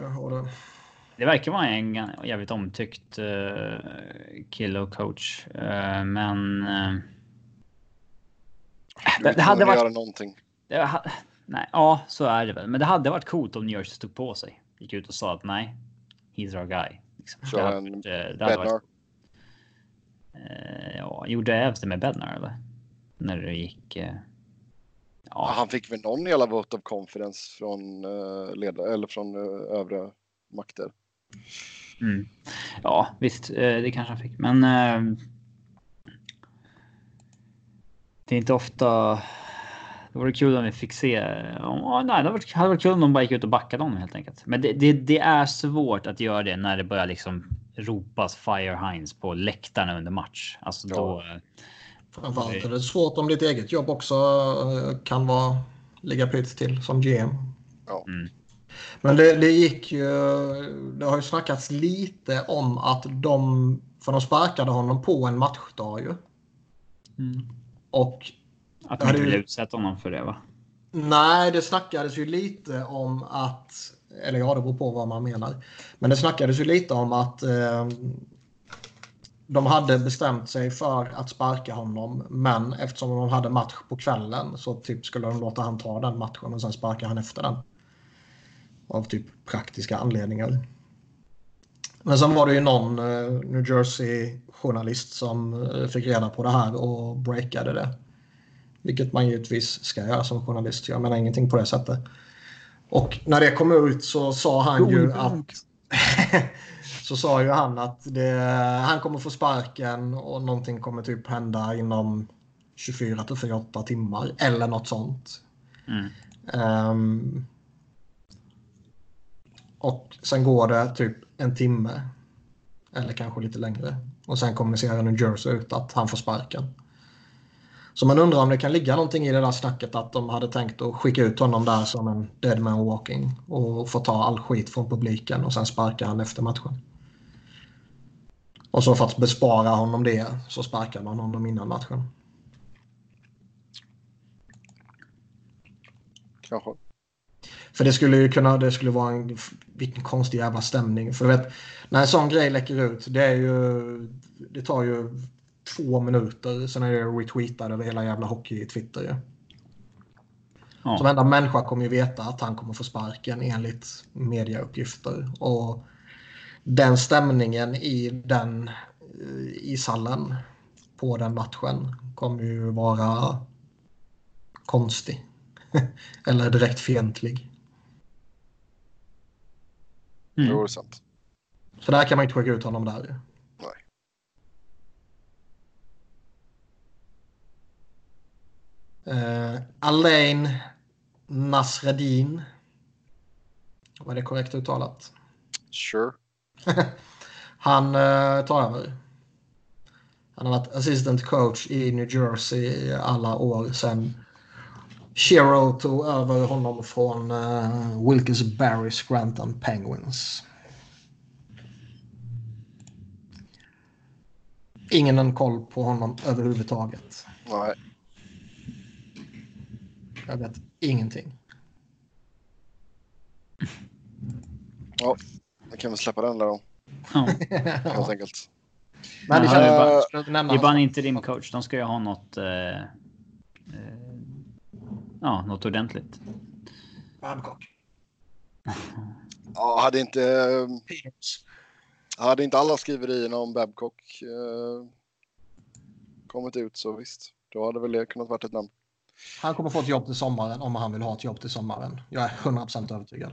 Det... Verkar vara en jävligt omtyckt uh, kille och coach. Uh, men... Uh, det, det hade varit... Göra någonting. Det, nej, ja, så är det väl. Men det hade varit coolt om New Jersey stod på sig. Gick ut och sa att nej, he's our guy. Liksom. Så det, en det, hade varit, ja, gjorde Evs det med Bednar eller? När det gick... ja. Han fick väl någon jävla vote of confidence från uh, ledare eller från uh, övriga makter. Mm. Ja, visst, det kanske han fick, men. det är inte ofta. Det vore kul om vi fick se. Oh, nej, det hade varit kul om de bara gick ut och backade honom helt enkelt. Men det, det, det är svårt att göra det när det börjar liksom ropas Fire Hines på läktarna under match. Alltså ja. då. Framförallt är det svårt om ditt eget jobb också kan vara ligga pytt till som GM. Ja. Mm. Men det, det gick ju... Det har ju snackats lite om att de... För de sparkade honom på en matchdag ju. Mm. Och... Att de inte ville utsätta honom för det va? Nej, det snackades ju lite om att... Eller ja, det beror på vad man menar. Men det snackades ju lite om att eh, de hade bestämt sig för att sparka honom. Men eftersom de hade match på kvällen så typ skulle de låta han ta den matchen och sen sparka han efter den. Av typ praktiska anledningar. Men sen var det ju någon uh, New Jersey-journalist som uh, fick reda på det här och breakade det. Vilket man givetvis ska göra som journalist. Jag menar ingenting på det sättet. Och när det kom ut så sa han ju att... så sa ju han att det, han kommer få sparken och någonting kommer typ hända inom 24 till 48 timmar eller något sånt. Mm. Um, och sen går det typ en timme. Eller kanske lite längre. Och sen kommunicerar New Jersey ut att han får sparken. Så man undrar om det kan ligga någonting i det där snacket att de hade tänkt att skicka ut honom där som en dead man walking och få ta all skit från publiken och sen sparka han efter matchen. Och så för att bespara honom det så sparkar man honom innan matchen. Jaha. För det skulle ju kunna, det skulle vara en vilken konstig jävla stämning. För du vet, när en sån grej läcker ut, det är ju, det tar ju två minuter, sen är det retweetat över hela jävla hockey-twitter ju. Ja. Så varenda människa kommer ju veta att han kommer få sparken enligt mediauppgifter. Och den stämningen i den ishallen på den matchen kommer ju vara konstig. Eller direkt fientlig. Mm. Jo, det är sant. Så där kan man inte skicka ut honom där. Nej. Uh, Alain Nasreddin. Var det korrekt uttalat? Sure. Han uh, tar över. Han har varit assistant coach i New Jersey alla år sedan Shero tog över honom från uh, Wilkes Barry Scranton Penguins. Ingen en koll på honom överhuvudtaget. Nej. Jag vet ingenting. Ja, jag kan väl släppa den där då. Ja. Helt enkelt. Men det, det, är bara en interim coach. De ska ju ha något. Eh, eh, ja, något ordentligt. Babcock. ja, hade inte... Hade inte alla skriverierna om Babcock eh, kommit ut så visst, då hade väl det kunnat varit ett namn. Han kommer få ett jobb till sommaren om han vill ha ett jobb till sommaren. Jag är 100% övertygad.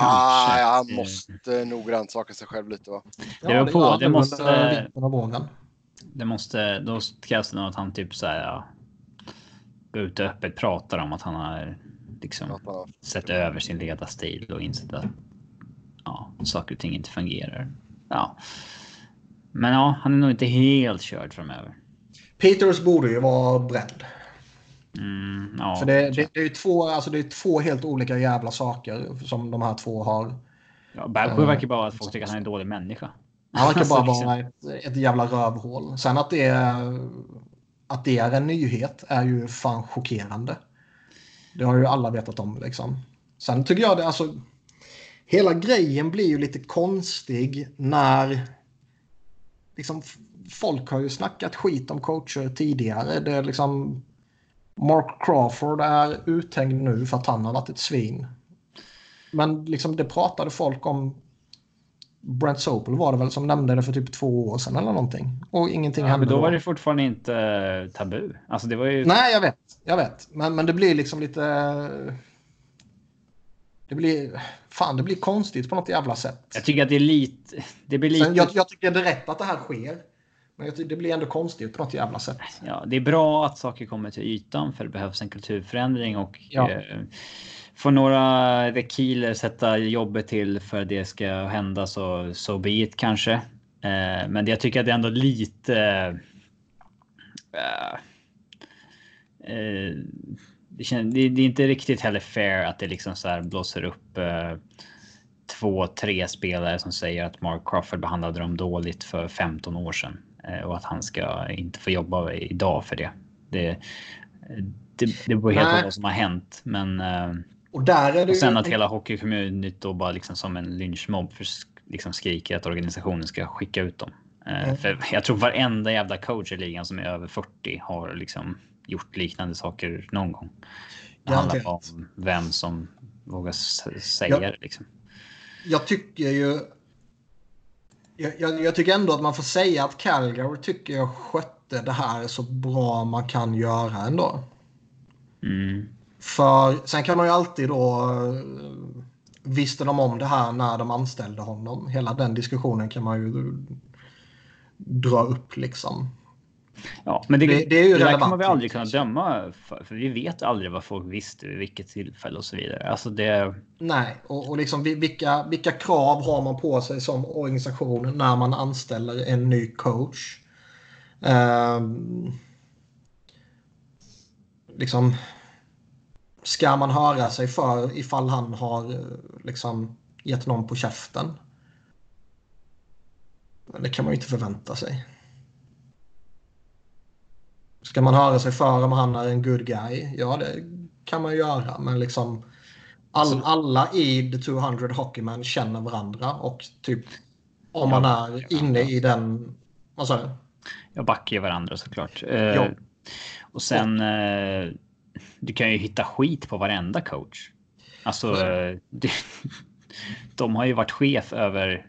Ah, ja, han måste nog rannsaka sig själv lite va? Ja, det, på, det måste... Det måste... Då krävs det nog att han typ så här... Går ut och öppet pratar om att han har liksom sett över sin ledarstil och insett att ja, saker och ting inte fungerar. Ja. Men ja, han är nog inte helt körd framöver. Peters borde ju vara beredd. Mm, ja, För det, det, det, är två, alltså det är två helt olika jävla saker som de här två har. Ja, Babsjö uh, verkar bara att folk tycker att han är en dålig människa. Han verkar bara vara ett, ett jävla rövhål. Sen att det, är, att det är en nyhet är ju fan chockerande. Det har ju alla vetat om liksom. Sen tycker jag det, alltså. Hela grejen blir ju lite konstig när liksom, folk har ju snackat skit om coacher tidigare. Det är liksom Mark Crawford är uthängd nu för att han har varit ett svin. Men liksom det pratade folk om. Brent Sopel var det väl som nämnde det för typ två år sedan eller någonting. Och ingenting Ja, hände. men då var det fortfarande inte eh, tabu. Alltså det var ju... Nej, jag vet. Jag vet. Men, men det blir liksom lite... Det blir... Fan, det blir konstigt på något jävla sätt. Jag tycker att det är lite... Det blir lite... Sen, jag, jag tycker det är rätt att det här sker. Men jag tycker det blir ändå konstigt på något jävla sätt. Ja, det är bra att saker kommer till ytan för det behövs en kulturförändring och Ja. eh, får några rekiler sätta jobbet till för att det ska hända så so be it kanske. Eh, men jag tycker att det är ändå lite. eh, eh, det, känns, det, det är inte riktigt heller fair att det liksom så här blåser upp eh, två, tre spelare som säger att Mark Crawford behandlade dem dåligt för 15 år sedan eh, och att han ska inte få jobba idag för det. Det, det, det beror helt på vad som har hänt, men eh, Och där är det och sen att hela hockeycommunityt då bara liksom som en lynchmobb för liksom skriker att organisationen ska skicka ut dem. Mm. För jag tror varenda jävla coach i ligan som är över 40 har liksom gjort liknande saker någon gång. Det handlar bara Garanterat. om vem som vågar säga Ja. det liksom. Jag tycker ju... Jag, jag, jag tycker ändå att man får säga att Calgary tycker jag skötte det här så bra man kan göra ändå. Mm. För sen kan man ju alltid då... eh, Visste de om det här när de anställde honom? Hela den diskussionen kan man ju dra upp liksom. Ja, men det, Det- det är ju det där kan relevant, man väl aldrig kunna liksom. döma för, för vi vet aldrig vad folk visste vid vilket tillfälle och så vidare. Alltså det. Nej, och, och liksom vi- vilka, vilka krav har man på sig som organisation när man anställer en ny coach? Ehm, liksom, ska man höra sig för ifall han har eh, liksom, gett någon på käften? Det kan man ju inte förvänta sig. Ska man höra sig för om han är en good guy? Ja, det kan man göra, men liksom all, alla i The 200 Hockeyman känner varandra och typ om Ja, man är inne i den... Vad sa du? Jag backar varandra såklart. Ja. Eh, och sen. Eh, du kan ju hitta skit på varenda coach. Alltså. Så det, de har ju varit chef över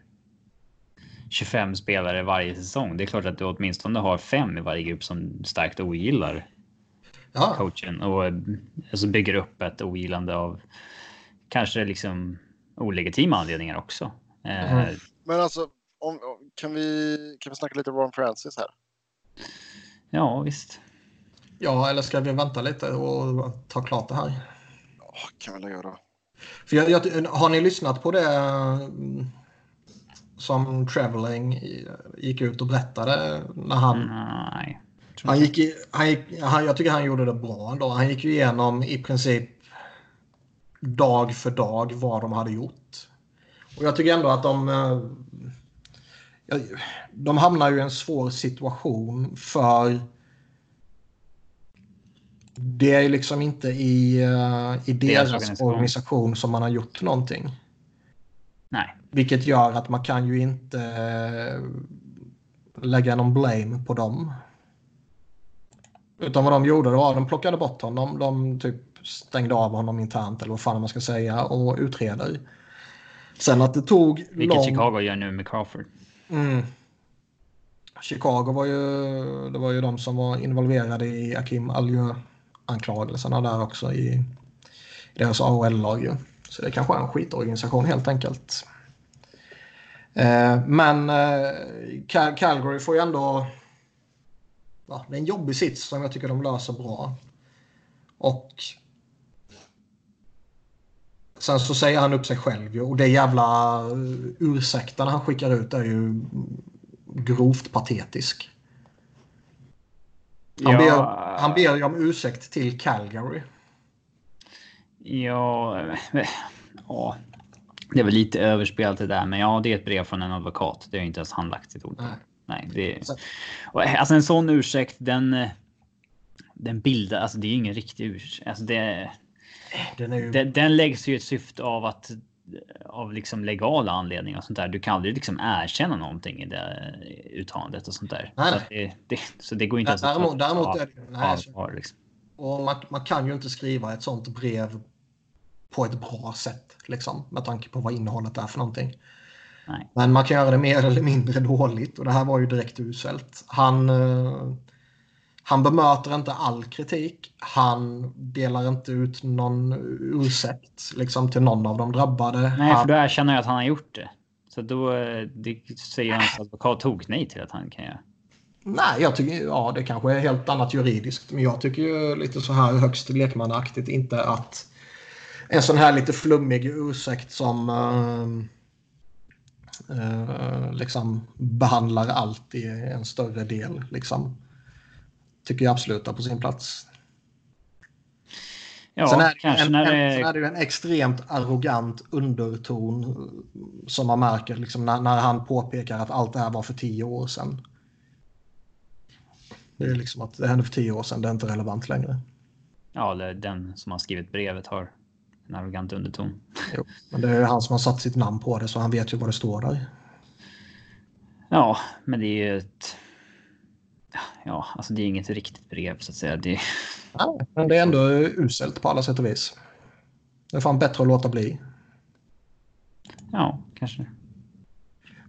25 spelare varje säsong. Det är klart att du åtminstone har fem i varje grupp som starkt ogillar Ja, coachen och alltså bygger upp ett ogillande av kanske liksom olegitima anledningar också. Eh, Mhm. Men alltså, om, om- kan, vi, kan vi snacka lite Ron Francis här? Ja, visst. Ja, eller ska vi vänta lite och ta klart det här? Oh, kan väl göra. För jag, jag, har ni lyssnat på det mm, som Traveling gick ut och berättade när han Nej. Han gick, i- han gick, han, jag tycker han gjorde det bra ändå. Han gick ju igenom i princip dag för dag vad de hade gjort. Och jag tycker ändå att de... eh, ja, De hamnar ju i en svår situation för det är liksom inte i, eh, i deras, organisation. organisation. som man har gjort någonting. Nej. Vilket gör att man kan ju inte eh, lägga någon blame på dem. Utan vad de gjorde var att de plockade bort honom. De typ stängde av honom internt eller vad fan man ska säga och utreder. Sen att det tog Vilket lång... Chicago gör nu med Crawford. Mm. Chicago var ju, det var ju de som var involverade i Akim anklagelserna där också i, i deras AHL-lag. ju. Så det kanske är en skitorganisation helt enkelt. Eh, men eh, Cal- Calgary får ju ändå... Ja, det är en jobbig sits som jag tycker de löser bra. Och Sen så säger han upp sig själv ju, och det jävla eh, ursäkten han skickar ut är ju grovt patetisk. Han, Ja. ber, han ber ju om ursäkt till Calgary. Ja, ja. Det väl lite överspelat det där, men ja, det är ett brev från en advokat. Det har inte ens han lagt sitt ord på. Nej. Nej, det och, eh, alltså en sån ursäkt, den. eh, Den bildar, alltså det är ingen riktig ursäkt. Alltså det. Den, ju... Den, den läggs ju ett syfte av att av liksom legala anledningar och sånt där. Du kan aldrig liksom erkänna någonting i det uttalandet och sånt där. Nej, så, det, det, så det går inte ens däremot, ta däremot av- är det, nej, så, av- liksom. och man, man kan ju inte skriva ett sånt brev på ett bra sätt liksom, med tanke på vad innehållet är för någonting. Nej. Men man kan göra det mer eller mindre dåligt och det här var ju direkt uselt. Han, eh, han bemöter inte all kritik. Han delar inte ut någon ursäkt liksom, till någon av de drabbade. Nej, för då erkänner jag att han har gjort det. Så då eh, det säger hans advokat tog nej till att han kan göra. Nej, jag tycker ja, det kanske är helt annat juridiskt. Men jag tycker ju lite så här högst lekmannaaktigt inte att en sån här lite flummig ursäkt som eh, eh, liksom behandlar allt i en större del. Liksom, tycker jag absolut är på sin plats. Ja, sen, är det kanske en, när en, sen det... är det ju en extremt arrogant underton eh, som man märker liksom, när, när han påpekar att allt det här var för tio år sedan. Det är liksom att det hände för tio år sedan, det är inte relevant längre. Ja, eller den som har skrivit brevet har en arrogant underton. Jo, men det är han som har satt sitt namn på det så han vet ju vad det står där. Ja, men det är ju ett... Ja, alltså det är inget riktigt brev så att säga. Det... Ja, men det är ändå uselt på alla sätt och vis. Det är fan bättre att låta bli. Ja, kanske.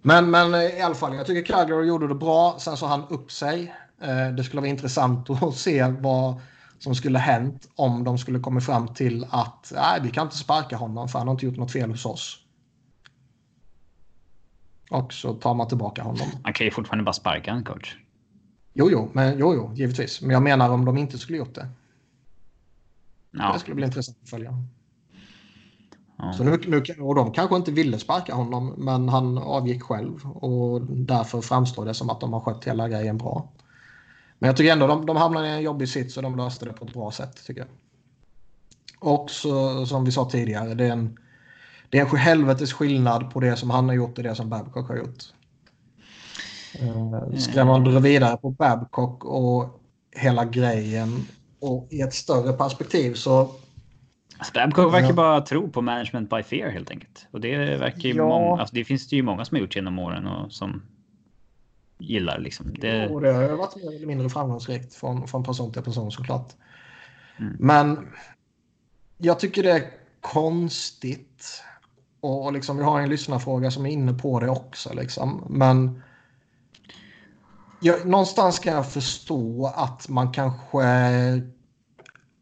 Men, men i alla fall, jag tycker Calgary gjorde det bra. Sen så han upp sig. Eh, Det skulle vara intressant att se vad som skulle hänt om de skulle komma fram till att nej, vi kan inte sparka honom för han har inte gjort något fel hos oss. Och så tar man tillbaka honom. Man kan ju fortfarande bara sparka en coach. Jo, jo, men, jo, jo, givetvis. Men jag menar om de inte skulle gjort det. Ja, Det skulle bli intressant att följa. ja. Så nu, nu, och de kanske inte ville sparka honom, men han avgick själv. Och därför framstår det som att de har skött hela grejen bra. Men jag tycker ändå de, de hamnade i en jobbig sits och de löste det på ett bra sätt. tycker jag. Och så, som vi sa tidigare, det är en, det är en helvetes skillnad på det som han har gjort och det som Babcock har gjort. Eh, Ska man dra vidare på Babcock och hela grejen och i ett större perspektiv så Alltså, Babcock verkar bara tro på management by fear helt enkelt. Och det verkar ju Ja. många, alltså, det finns det ju många som har gjort genom åren och som gillar liksom. Det, Jo, det har ju varit mer eller mindre framgångsrikt från, från person till person såklart. Mm. Men jag tycker det är konstigt. Och, och liksom, vi har en lyssnarfråga som är inne på det också. Liksom. Men jag, någonstans kan jag förstå att man kanske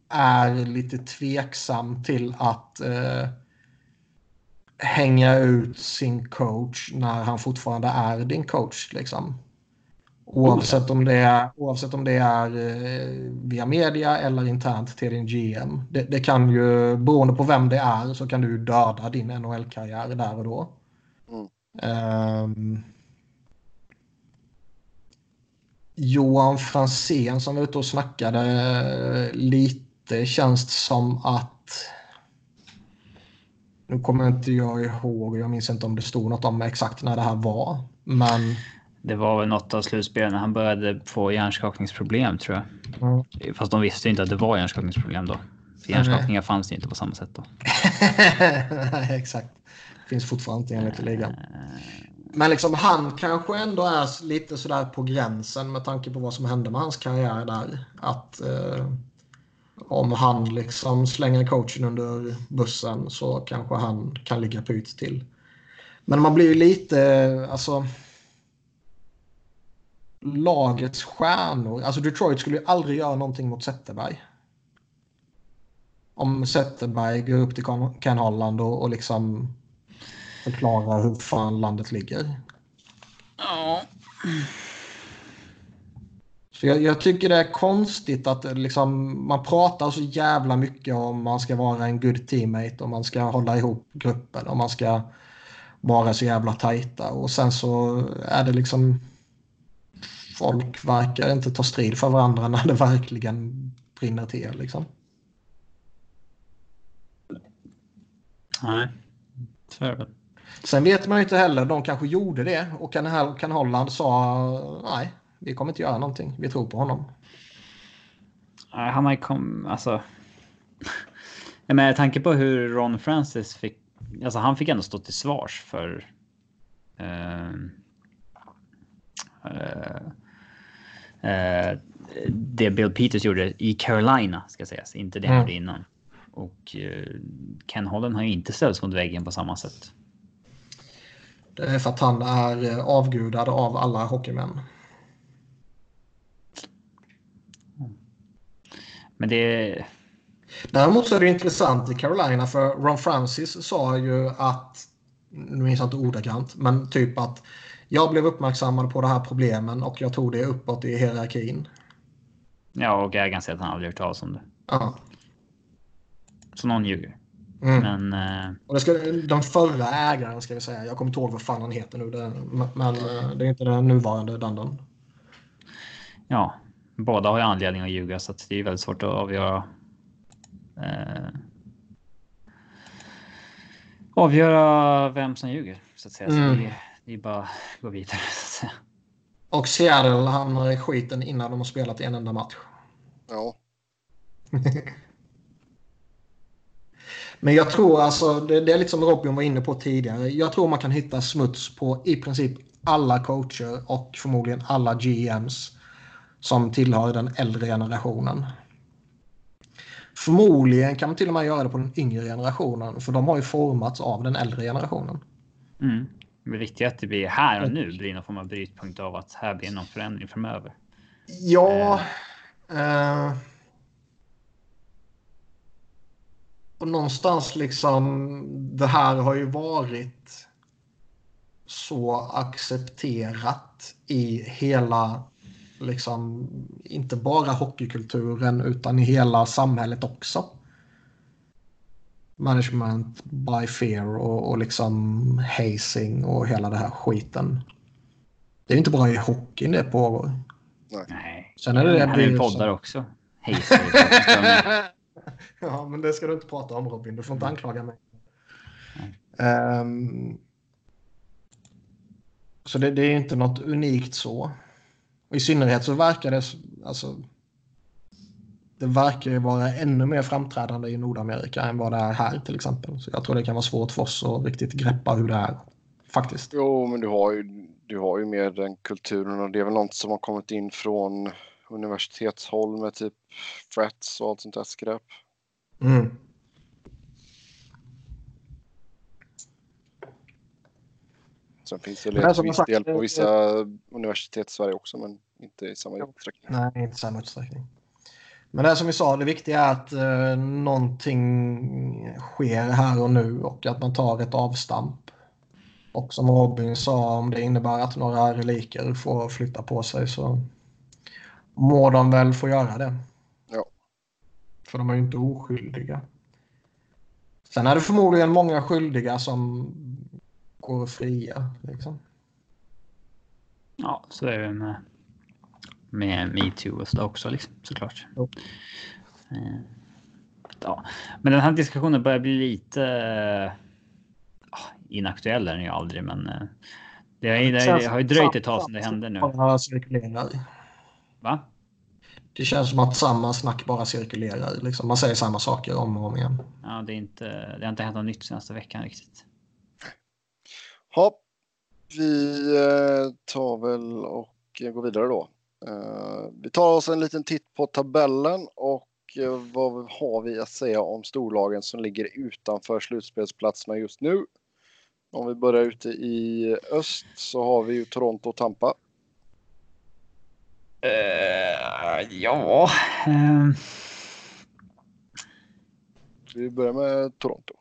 är lite tveksam till att eh, hänga ut sin coach när han fortfarande är din coach. Liksom. Oavsett om det är, oavsett om det är eh, via media eller internt till din GM. Det, det kan ju, beroende på vem det är, så kan du döda din NHL-karriär där och då. Mm. Ehm, Johan Fransén som var ute och snackade eh, lite känns det som att nu kommer inte jag ihåg, jag minns inte om det stod något om exakt när det här var. Men det var väl något av slutspelen när han började få hjärnskakningsproblem tror jag. mm. Fast de visste ju inte att det var hjärnskakningsproblem då. För hjärnskakningar fanns det inte på samma sätt då. Nej, exakt. Finns fortfarande inte enligt ligan. Men liksom han kanske ändå är lite sådär på gränsen med tanke på vad som hände med hans karriär där. Att eh, om han liksom slänger coachen under bussen så kanske han kan ligga pyt till. Men man blir ju lite, alltså lagets stjärnor. Alltså Detroit skulle ju aldrig göra någonting mot Zetterberg. Om Zetterberg går upp till Ken- Holland och, och liksom förklarar hur fan landet ligger. Ja. Så jag, jag tycker det är konstigt att liksom, man pratar så jävla mycket om man ska vara en good teammate och man ska hålla ihop gruppen och man ska vara så jävla tajta och sen så är det liksom folk verkar inte ta strid för varandra när det verkligen brinner till liksom. Nej. Så är det väl. Sen vet man ju inte heller, de kanske gjorde det och kan, kan Holland sa nej, vi kommer inte göra någonting, vi tror på honom. Han har ju kom, alltså. Med tanke på hur Ron Francis fick, alltså han fick ändå stå till svars för. Uh, uh, uh, det Bill Peters gjorde i Carolina ska sägas, inte det han gjorde innan. Och Ken Holland har ju inte ställts mot väggen på samma sätt. Det är för att han är avgudad av alla hockeymän. Men det... Däremot så är det intressant i Carolina för Ron Francis sa ju att, nu minns jag inte ordagrant, men typ att jag blev uppmärksammad på de här problemen och jag tog det uppåt i hierarkin. Ja, och ägaren säger att han aldrig hört talas om det. Ja. Så någon ljuger. Mm. Men... Uh... Och det ska, den förra ägaren ska vi säga, jag kommer inte ihåg vad fan han heter nu, det, men uh, det är inte den nuvarande Dundon. Ja, båda har ju anledning att ljuga så att det är väldigt svårt att avgöra. Eh, avgöra vem som ljuger så att säga. Mm. Så det, det är bara att gå vidare. Så att säga. Och Seattle hamnar i skiten innan de har spelat en enda match. Ja. Men jag tror alltså, det, det är lite som Robin var inne på tidigare. Jag tror man kan hitta smuts på i princip alla coacher och förmodligen alla GMs som tillhör den äldre generationen. Förmodligen kan man till och med göra det på den yngre generationen för de har ju formats av den äldre generationen. Mm. Det viktiga är att det blir här och nu blir någon form av brytpunkt av att här blir någon förändring framöver. Ja. Eh. Eh. Och någonstans liksom det här har ju varit så accepterat i hela liksom inte bara hockeykulturen utan i hela samhället också. Management by fear och, och liksom hazing och hela det här skiten. Det är inte bara i hockeyn det pågår. Nej. Sen är det det här är poddar också. Hazing. ja, men det ska du inte prata om Robin. Du får inte anklaga mig. Um, så det, det, är inte något unikt så. Och I synnerhet så verkar det alltså, det verkar ju vara ännu mer framträdande i Nordamerika än vad det är här till exempel. Så jag tror det kan vara svårt för oss att riktigt greppa hur det är faktiskt. Jo, men du har ju, du har ju mer den kulturen och det är väl något som har kommit in från universitetshåll med typ frets och allt sånt där skräp. Mm. Sen finns det väl viss del på vissa universitet i Sverige också, men inte i samma utsträckning. Nej, inte i samma utsträckning. Men det som vi sa, det viktiga är att eh, någonting sker här och nu och att man tar ett avstamp. Och som Robin sa, om det innebär att några reliker får flytta på sig så må de väl få göra det. Ja. För de är ju inte oskyldiga. Sen är det förmodligen många skyldiga som går fria. Liksom. Ja, så är det med, med metoo och så också liksom, såklart. Jo. Eh, ja. Men den här diskussionen börjar bli lite uh, inaktuell är den ju aldrig, men uh, det, har, det, det har ju dröjt ett tag sedan det hände nu. Va? Det känns som att samma snack bara cirkulerar. Liksom. Man säger samma saker om och om igen. Ja, det, är inte, det har inte hänt något nytt senaste veckan riktigt. Ja, vi eh, tar väl och går vidare då. Eh, vi tar oss en liten titt på tabellen och eh, vad har vi att säga om storlagen som ligger utanför slutspelsplatserna just nu. Om vi börjar ute i öst så har vi ju Toronto och Tampa. Uh, ja. Uh... Vi börjar med Toronto.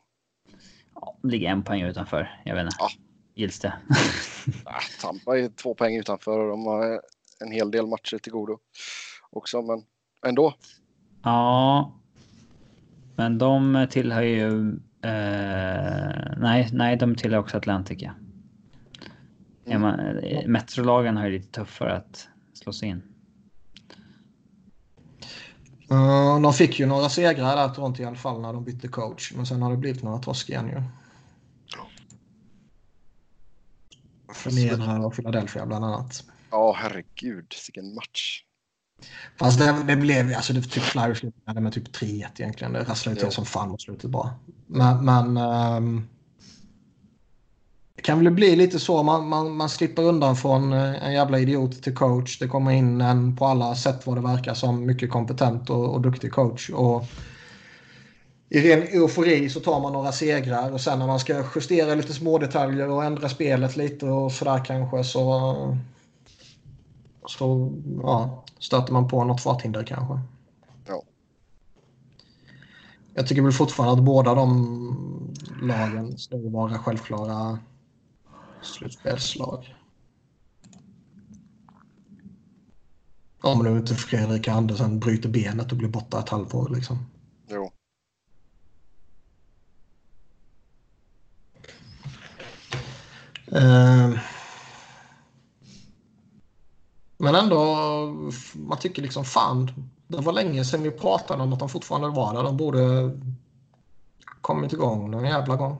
Ja, ligger en poäng utanför. Jag vet inte. Ja, gills det. Tampa är två poäng utanför och de har en hel del matcher till godo också, men ändå. Ja, men de tillhör ju. Eh, nej, nej, de tillhör också Atlantic. Ja. Mm. Man, Metrolagen har ju lite tuffare att slå sig in. Uh, de fick ju några segrar där Toronto i alla fall när de bytte coach. Men sen har det blivit några torsk igen ju. Förnedra och Philadelphia bland annat. Ja, herregud, vilken match. Fast det, det blev alltså det typ Flyers slutade med typ 3-1 egentligen. Det rasslade till Jo. som fan mot slutet bara. Men, men det kan väl bli lite så. Man, man, man slipper undan från eh, en jävla idiot till coach. Det kommer in en på alla sätt vad det verkar som mycket kompetent och, och duktig coach. Och i ren eufori så tar man några segrar och sen när man ska justera lite små detaljer och ändra spelet lite och sådär kanske så så ja, stöter man på något farthinder kanske. Ja. Jag tycker väl fortfarande att båda de lagen ska vara självklara slutspelslag. Om nu inte Fredrik Andersen bryter benet och blir borta ett halvår liksom. Jo. Eh, Men ändå, man tycker liksom fan, det var länge sedan vi pratade om att de fortfarande var där. De borde kommit igång någon jävla gång.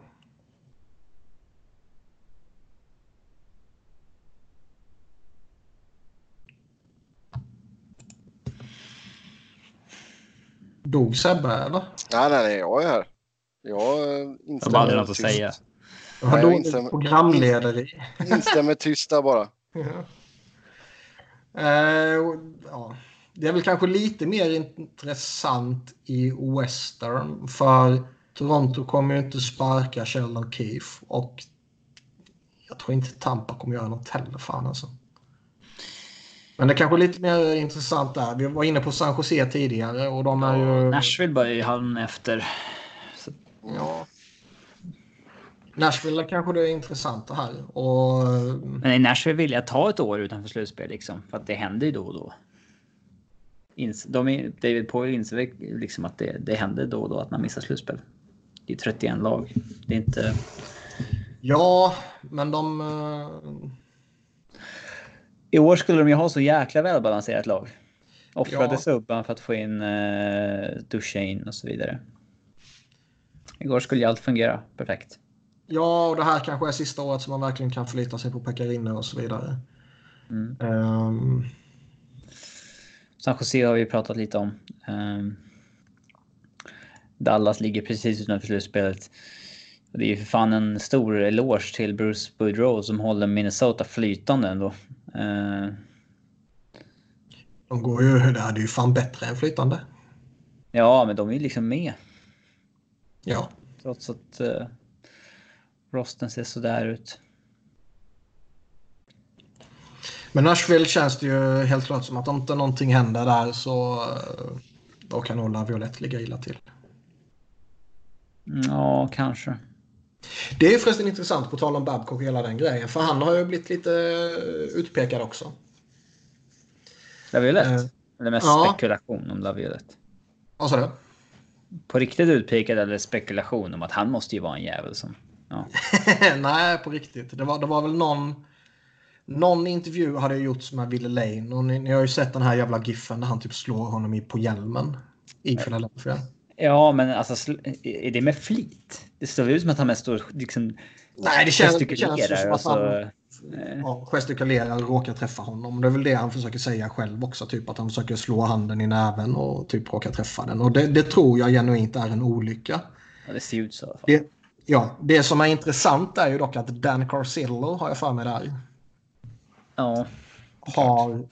Dog Sebbe eller? Nej, nej, nej, jag är här. Jag eh, Jag har instämmer aldrig något att tyst. säga. Jag instämmer. programlederi. Instämmer tysta bara. Eh, och, ja. Det är väl kanske lite mer intressant i Western för Toronto kommer ju inte sparka Sheldon Keefe och jag tror inte Tampa kommer göra något heller fan alltså. Men det är kanske lite mer intressant där. Vi var inne på San Jose tidigare och de är ju... Nashville börjar ju halv efter. Så, Ja. Nashville kanske det är intressanta här. Och, men i Nashville vill jag ta ett år utanför slutspel liksom. För att det händer ju då och då. Ins, de är, David Poyle inser liksom att det, det händer då och då att man missar slutspel. Det är 31 lag. Det är inte... ja, men de... eh, I år skulle de ju ha så jäkla välbalanserat lag. Offrade Ja. subban för att få in uh, Duchene och så vidare. Igår skulle ju allt fungera perfekt. Ja, och det här kanske är sista året som man verkligen kan förlita sig på Pekarinne och så vidare. Mm. Ehm, San Jose har vi pratat lite om. Ehm, Dallas ligger precis utanför slutspelet. Det är ju för fan en stor eloge till Bruce Boudreau som håller Minnesota flytande ändå. Ehm, de går ju, det är ju fan bättre än flytande. ja, men de är ju liksom med. Ja. Trots att uh, rosten ser sådär ut. Men Nashville känns det ju helt klart som att om inte någonting händer där så eh, då kan nog Laviolette ligga illa till. Ja, kanske. Det är förresten intressant på tal om Babcock och hela den grejen. För han har ju blivit lite utpekad också. Laviolette? Eh, Eller mest ja. spekulation om Laviolette. Vad sa du? På riktigt utpekad eller spekulation om att han måste ju vara en jävel som... Ja. Nej, på riktigt. Det var, det var väl någon... Någon intervju hade gjorts med Ville Lane och ni, ni har ju sett den här jävla giffen där han typ slår honom i på hjälmen i Philadelphia. Ja, men alltså är det med flit? Det ser ut som att han mest står liksom Nej, det känns, det känns som att så... han eh, ja, gestikulerar och råkar träffa honom. Det är väl det han försöker säga själv också. Typ att han försöker slå handen i näven och typ råkar träffa den. Och det, det tror jag genuint är en olycka. Ja, det ser ut så i alla fall. Det, ja, det som är intressant är ju dock att Dan Carcillo har jag för mig där. Ja, Har...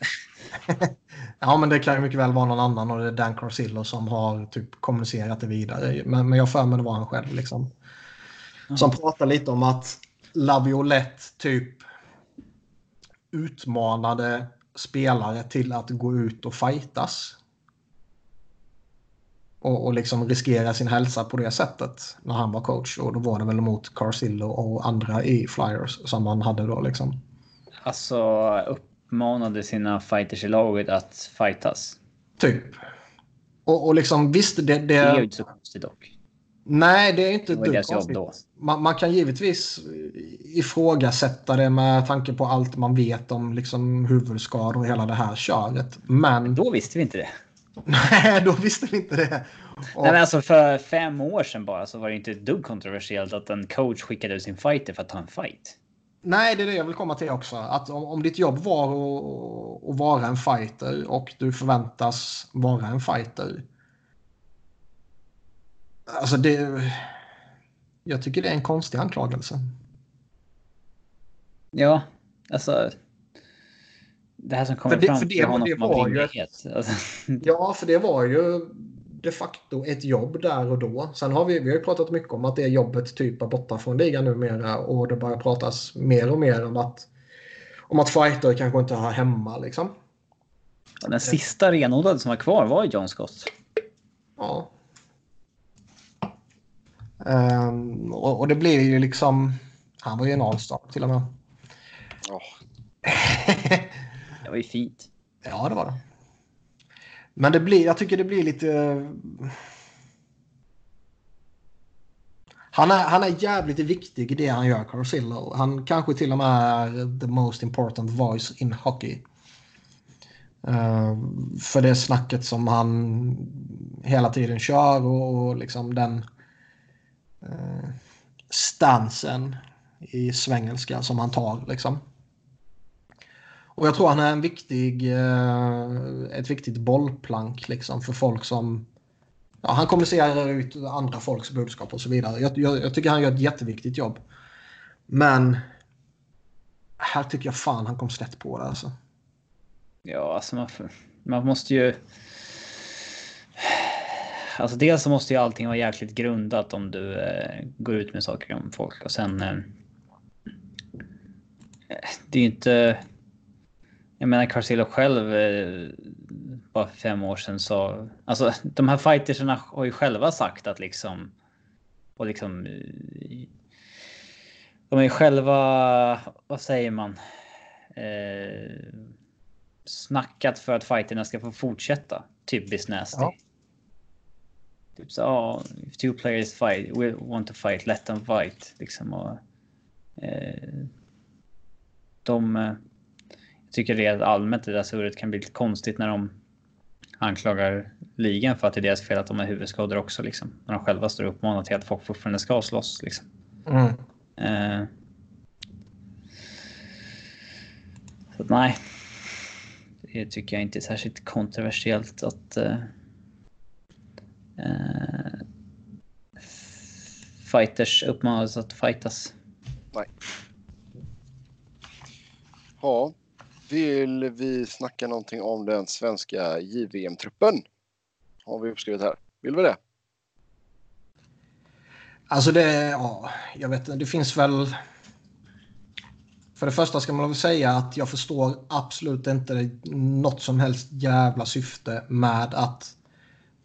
ja, men det kan ju mycket väl vara någon annan och det är Dan Carcillo som har typ kommunicerat det vidare. Men, men jag för mig det var han själv liksom. Som pratar lite om att Laviolette typ utmanade spelare till att gå ut och fightas. Och, och liksom riskera sin hälsa på det sättet när han var coach. Och då var det väl mot Carcillo och andra i Flyers som han hade då liksom. alltså uppmanade sina fighters i laget att fightas. Typ. Och, och liksom visst, det, det, Det är ju inte så konstigt dock. Nej, det är inte Det ett konstigt. då. Man, man kan givetvis ifrågasätta det med tanke på allt man vet om liksom huvudskador och hela det här köret. Men Då visste vi inte det. nej, då visste vi inte det. Och, Nej, men alltså för fem år sedan bara så var det inte ett dugg kontroversiellt att en coach skickade ut sin fighter för att ta en fight. Nej, det är det jag vill komma till också. Att om, om ditt jobb var att, att vara en fighter och du förväntas vara en fighter. Alltså det... Jag tycker det är en konstig anklagelse. Ja, alltså. Det här som kommer För det- fram för det- till honom det har var ju-. Alltså, Ja, för det var ju de facto ett jobb där och då. Sen har vi, vi har ju pratat mycket om att det jobbet typ är borta från ligan numera och det börjar pratas mer och mer om att om att fighter kanske inte har hemma liksom. den sista renodlade som var kvar var ju John Scott. Ja. Ehm, och, och det blir ju liksom... Han var ju en All-star till och med. Ja. Det var ju fint. ja, det var det. Men det blir, jag tycker det blir lite... Eh, han är, han är jävligt viktig i det han gör, Carcillo. Han kanske till och med är the most important voice in hockey. Uh, för det snacket som han hela tiden kör och, och liksom den uh, stansen i svengelska som han tar. Liksom. Och jag tror han är en viktig, eh, ett viktigt bollplank liksom, för folk som... Ja, han kommunicerar ut andra folks budskap och så vidare. Jag, jag, jag tycker han gör ett jätteviktigt jobb. Men här tycker jag fan han kom snett på det. Alltså. Ja, alltså man, man måste ju. Alltså dels så måste ju allting vara jäkligt grundat om du eh, går ut med saker om folk och sen. Eh, det är ju inte. Jag menar Carcillo själv. Eh, bara för fem år sedan sa. Alltså de här fightersarna har ju själva sagt att liksom. Och liksom. eh, De är ju själva. Vad säger man? Eh, snackat för att fighterna ska få fortsätta. Typ business. Ja. Typ så, ja, if two players fight, we want to fight, let them fight. Liksom och, eh, de... Tycker rent allmänt det där surret kan bli lite konstigt när de anklagar ligan för att det är deras fel att de är huvudskador också. Liksom. När de själva står och uppmanar till att folk fortfarande ska slåss. Liksom. Mm. Eh, så att, nej. Det tycker jag inte är särskilt kontroversiellt att eh, eh, fighters uppmanas att fightas. Ja. Vill vi snacka någonting om den svenska JVM-truppen? Har vi uppskrivet här. Vill vi det? Alltså det, ja, jag vet inte, det finns väl... För det första ska man väl säga att jag förstår absolut inte något som helst jävla syfte med att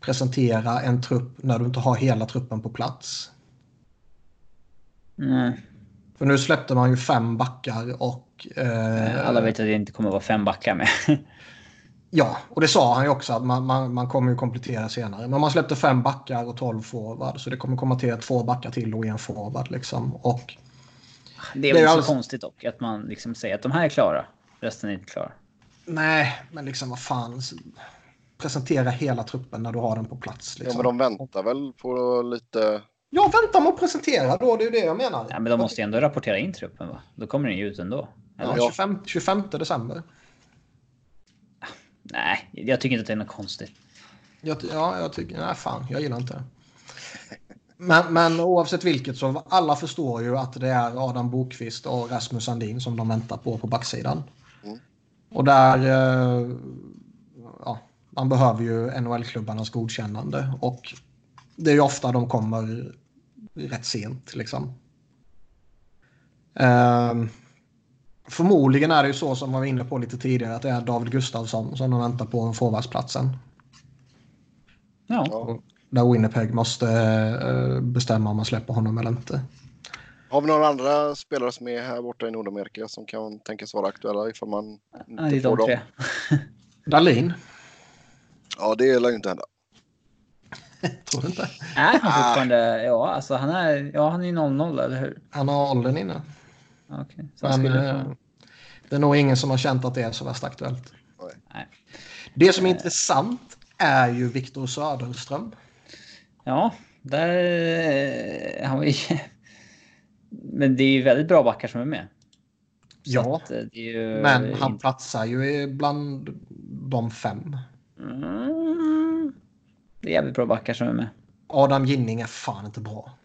presentera en trupp när du inte har hela truppen på plats. Nej. För nu släppte man ju fem backar och... Eh, Alla vet att det inte kommer att vara fem backar med. Ja, och det sa han ju också att man, man, man kommer ju komplettera senare. Men man släppte fem backar och tolv forward. Så det kommer komma till två backar till och en forward liksom. Och Det är väl så alldeles- konstigt dock att man liksom säger att de här är klara. Resten är inte klara. nej, men liksom vad fan. Presentera hela truppen när du har den på plats. Ja, Liksom. men de väntar väl på lite... Ja, vänta med att presentera då. Det är ju det jag menar. Ja, men de måste ju ändå rapportera in truppen va? Då kommer den ju ut ändå. Eller? Ja, 25, 25 december. Nej, jag tycker inte att det är något konstigt. Jag, ja, jag tycker... Nej, fan. Jag gillar inte det. Men, men oavsett vilket så alla förstår ju att det är Adam Bokvist och Rasmus Sandin som de väntar på på backsidan. Mm. Och där... eh, Ja, man behöver ju NHL-klubbarnas godkännande och det är ju ofta de kommer rätt sent liksom. Ehm, förmodligen är det ju så som man var inne på lite tidigare att det är David Gustafsson som de väntar på forwardsplatsen. Ja, Ja. Där Winnipeg måste eh, bestämma om man släpper honom eller inte. Har vi några andra spelare som är här borta i Nordamerika som kan tänkas vara aktuella ifall man inte är får de dem? Dahlin? Ja, det lär ju inte hända. Tror du inte? Är han fortfarande... Ja, alltså han är... Ja, han är ju 0-0, eller hur? Han har åldern inne. Ja. Så han Men skulle... eh, det är nog ingen som har känt att det är så värst aktuellt. Nej. Det som är intressant är ju Viktor Söderström. Ja, där... Han var ju... Men det är ju väldigt bra backar som är med. Ja, att, eh, det är ju Men han platsar ju bland de fem. Mm. Det är jävligt bra backar som är med. Adam Ginning är fan inte bra.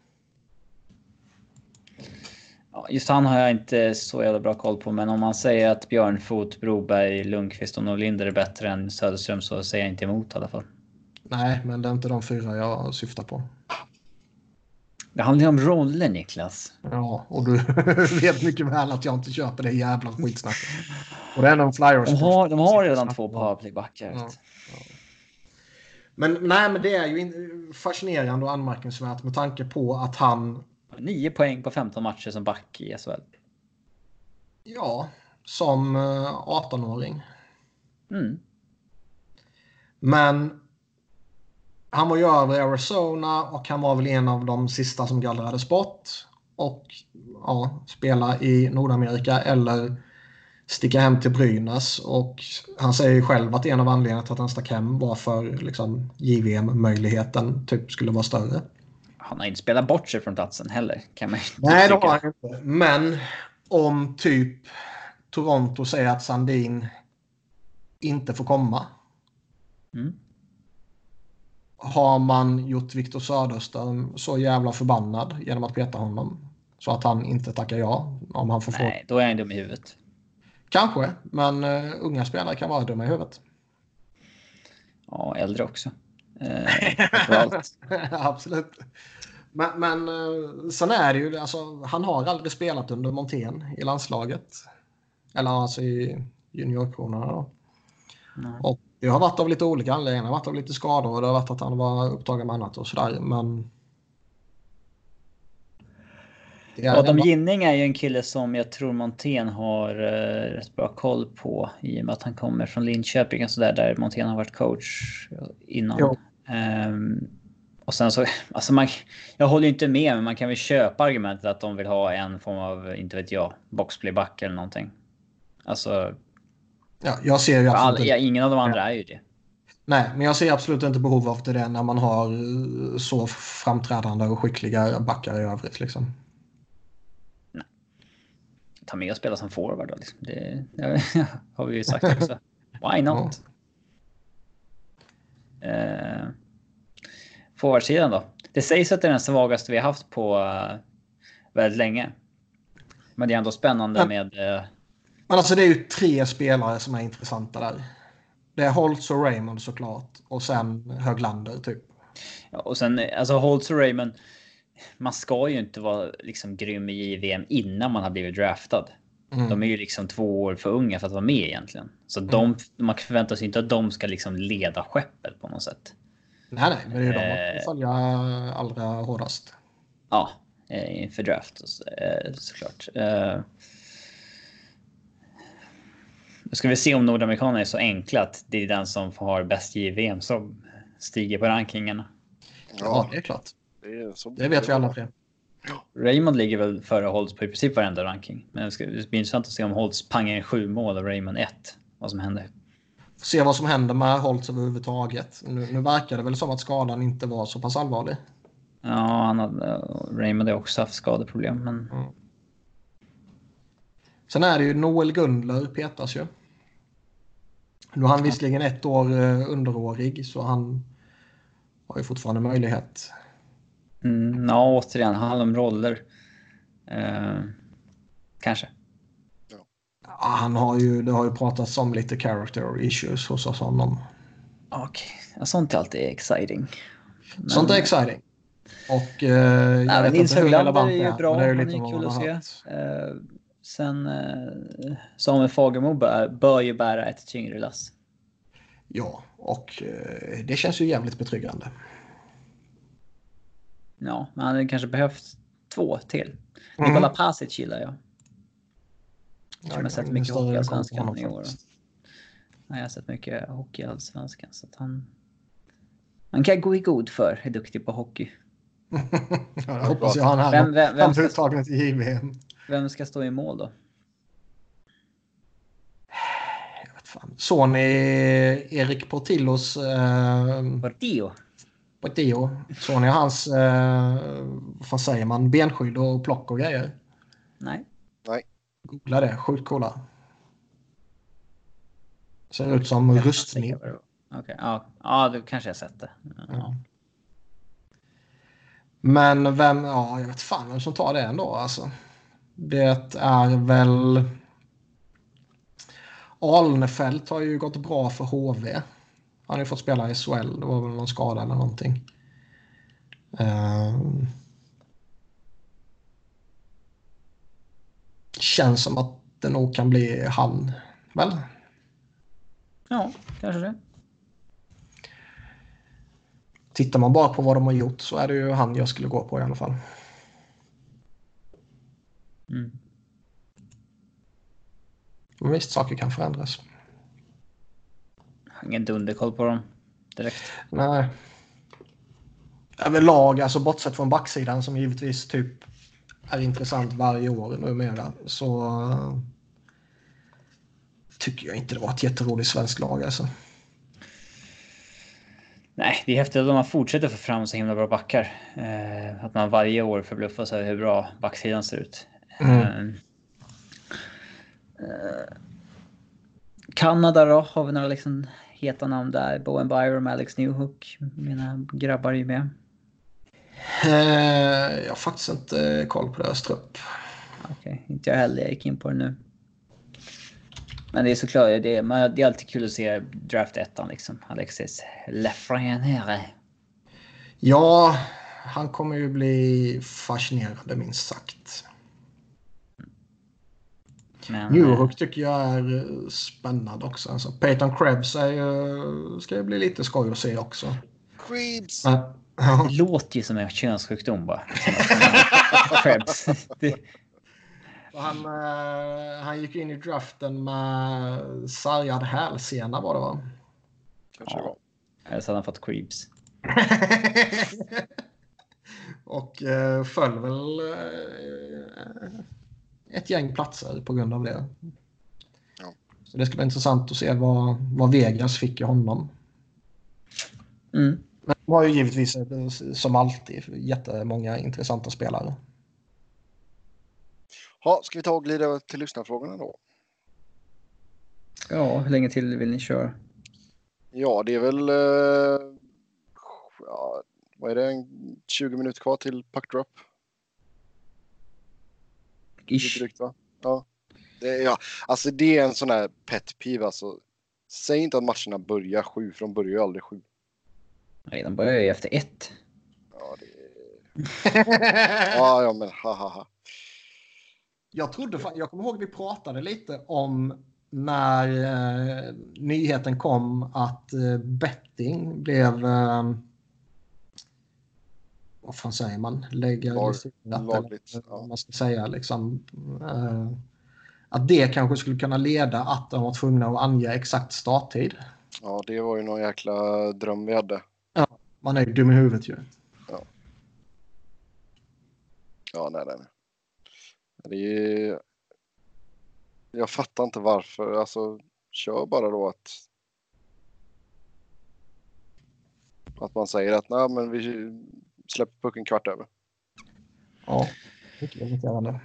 Ja, just han har jag inte så jävla bra koll på, men om man säger att Björnfot, Broberg, Lundqvist och Norlinder är bättre än Söderström så säger jag inte emot i alla fall. Nej, men det är inte de fyra jag syftar på. Det handlar ju om roller Niklas. Ja, och du vet mycket väl att jag inte köper det jävla skitsnacket. Och det är någon flyers. De har, de har redan två powerplaybackar. Ja. Men nej, men det är ju in- fascinerande och anmärkningsvärt med tanke på att han, 9 poäng på 15 matcher som back i SHL. ja, som eh, 18-åring. Mm. Men han var ju över i Arizona och han var väl en av de sista som gallrades bort. Och ja, spela i Nordamerika eller sticka hem till Brynäs. Och han säger ju själv att en av anledningarna till att han stack hem var för liksom, JVM-möjligheten typ skulle vara större. Han har inte spelat bort sig från platsen heller. Kan man Nej, det har han inte. Men om typ Toronto säger att Sandin inte får komma. Mm. Har man gjort Viktor Söderström så jävla förbannad genom att peta honom så att han inte tackar ja om han får fråga? Nej, då är han dum i huvudet. Kanske, men uh, unga spelare kan vara dumma i huvudet. Ja, äldre också. Eh. Absolut. Men, men eh, sen är det ju, alltså, han har aldrig spelat under Montén i landslaget. Eller alltså i juniorkronorna då. Nej. Och det har varit av lite olika anledningar. Det har varit av lite skador och det har varit att han var upptagen med annat och sådär. Men... Adam ändå- Ginning är ju en kille som jag tror Montén har eh, rätt bra koll på i och med att han kommer från Linköping och sådär där Montén har varit coach innan. Jo. Ehm, och sen så, alltså man, jag håller inte med men man kan väl köpa argumentet att de vill ha en form av, inte vet jag, boxplayback eller någonting. Alltså, Ja, jag ser ju för all, absolut ja, ingen av de andra är ju det. Nej, men jag ser absolut inte behov av det när man har eh, så framträdande och skickliga backar i övrigt. Liksom. Ta med och spela som forward då liksom. Det, det har vi ju sagt också. Why not? Eh, Forwardsidan då? Det sägs att det är den svagaste vi har haft på eh, väldigt länge. Men det är ändå spännande Ja. med... Eh, Men alltså det är ju tre spelare som är intressanta där. Det är Holtz och Raymond såklart. Och sen Höglander typ. ja, och sen eh, alltså Holtz och Raymond. Man ska ju inte vara liksom grym i JVM innan man har blivit draftad. Mm. De är ju liksom två år för unga för att vara med egentligen. Så de, man förväntar sig inte att de ska liksom leda skeppet på något sätt. Nej, nej, men det är de Eh. att följa allra hårdast. Ja, eh, inför draft och så- eh, såklart. Eh, Nu ska vi se om nordamerikanerna är så enkla att det är den som har bäst JVM som stiger på rankingarna. Ja, Ja, det är klart. det, är så Det vet vi alla tre. Raymond ligger väl före Holtz på i princip varenda ranking. Men det ska blir intressant att se om Holtz pangar in sju mål och Raymond ett. Vad som händer. Se vad som händer med Holtz överhuvudtaget. Nu, nu verkar det väl som att skadan inte var så pass allvarlig. Ja, han hade, Raymond har också haft skadeproblem. Men Sen är det ju Noel Gundler petas ju. Nu har han visserligen ett år eh, underårig så han har ju fortfarande möjlighet. Mm, ja, återigen, handlar om roller. Eh, kanske. Ja, han har ju, det har ju pratats om lite character issues hos oss honom. Okej, ja, sånt är alltid exciting. Men- Sånt är exciting. Och eh, jag Nej, men vet Nils inte hur relevant är det ju bra. men det Han ju är lite ju vad kul att se. Eh, sen eh, Samuel Fagermo bör, bör ju bära ett tyngre lass. Ja, och eh, det känns ju jävligt betryggande. Ja, men han hade kanske behövt två till. Mm. Nikola Pasic gillar jag. Som jag har sett mycket större hockey i år. jag har sett mycket hockey i Allsvenskan. Så att han... Han kan gå i god för, är duktig på hockey. ja, jag hoppas jag han här. Vem- vem- vem han ska- uttagen till JVM. Vem ska stå i mål då? Fan. Såg ni Erik Portillos eh, Portillo? Portillo? Såg ni hans, eh, vad säger man, benskydd och plock och grejer? Nej. Googla det. Sjukt coola. Ser ut som rustning. Okej, okay. ja, ja, du kanske har sett det. Ja. Men vem, ja, jag vet fan vem som tar det ändå alltså. Det är väl... Alnefelt har ju gått bra för HV. Han har ju fått spela i SHL. Det var väl någon skada eller någonting. Um... Känns som att det nog kan bli han, väl? Ja, kanske det. Tittar man bara på vad de har gjort så är det ju han jag skulle gå på i alla fall. Mm. Men visst, saker kan förändras. Ingen dunderkoll på dem direkt. Nej. Överlag, alltså bortsett från backsidan som givetvis typ är intressant varje år numera så uh, tycker jag inte det var ett jätteroligt svenskt lag alltså. Nej, det är häftigt att man fortsätter få fram så himla bra backar. Eh, att man varje år förbluffas över hur bra backsidan ser ut. Mm. Eh, eh, Kanada då? Har vi några liksom heta namn där? Bowen Byram, Alex Newhook. Mina grabbar är ju med. Eh, jag har faktiskt inte koll på deras trupp. Okej, okay, inte jag heller. Jag gick in på det nu. Men det är såklart, det är, det är alltid kul att se draft ettan liksom. Alexis Lafreniere. Ja, han kommer ju bli fascinerande minst sagt. Men, Newhook eh, tycker jag är spännande också. Alltså, Peyton Krebs är ju, ska ju bli lite skoj att se också. Krebs! Ja. Det låter ju som en könssjukdom bara. Krebs. Han, uh, han gick in i draften med sargad hälsena var det va? Kanske ja. Eller så hade han fått creeps. och uh, föll väl ett gäng platser på grund av det. Ja. Så det ska bli intressant att se vad, vad Vegas fick i honom. Mm. Men de har ju givetvis som alltid jättemånga intressanta spelare. Ja, ska vi ta och glida till lyssnarfrågorna då? Ja, hur länge till vill ni köra? Ja, det är väl... Uh, ja, vad är det? 20 minuter kvar till puckdrop. Ish. Drygt, va? Ja. Det, ja. Alltså det är en sån här pet peeve alltså. Säg inte att matcherna börjar sju, för de börjar ju aldrig sju. Nej, de börjar ju efter ett. Ja, det... ja, ja, men ha, ha, ha. Jag trodde, jag kommer ihåg vi pratade lite om när eh, nyheten kom att eh, betting blev eh, vad fan säger man? Legaliserat. Lagligt. Ja. Man ska säga liksom. Eh, att det kanske skulle kunna leda att de var tvungna att ange exakt starttid. Ja, det var ju någon jäkla dröm vi hade. Ja, man är ju dum i huvudet ju. Ja. Ja, nej, nej. Det är... Jag fattar inte varför. Alltså, kör bara då att... Att man säger att nej, men vi släpper pucken kvart över. Ja, mycket irriterande.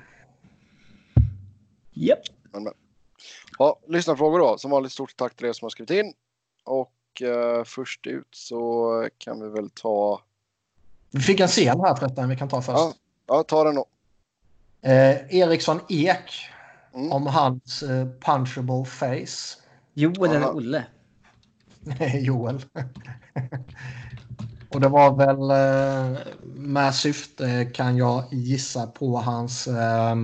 Japp. Yep. Ja, lyssnarfrågor då. Som vanligt stort tack till er som har skrivit in. Och eh, först ut så kan vi väl ta... Vi fick en scen här förresten vi kan ta först. Ja, ja ta den då. Eh, Eriksson Ek mm. om hans eh, punchable face. Joel eller Olle? Nej, Joel. Och det var väl eh, med syfte kan jag gissa på hans eh,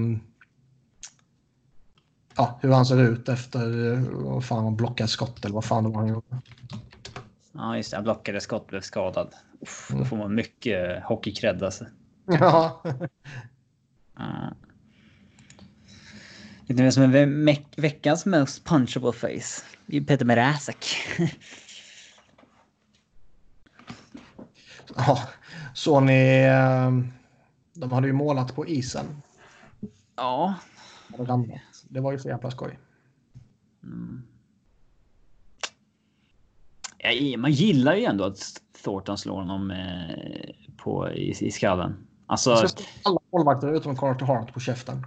ja, hur han ser ut efter vad fan han blockade skott eller vad fan det var han gjorde. Ja, just det. Han blockade skott blev skadad. Uff, då får man mycket hockeykrädd alltså. Ja. Uh. Vet ni vem som är veckans most punchable face? Det är Peter Mrazek. ja, så ni... Ehm, de hade ju målat på isen. Ja. Det var ju så jävla skoj. Mm. Ja, man gillar ju ändå att Thornton slår honom eh, på, i, i skallen. Alltså... Alla målvakter utom Carter Hart på käften.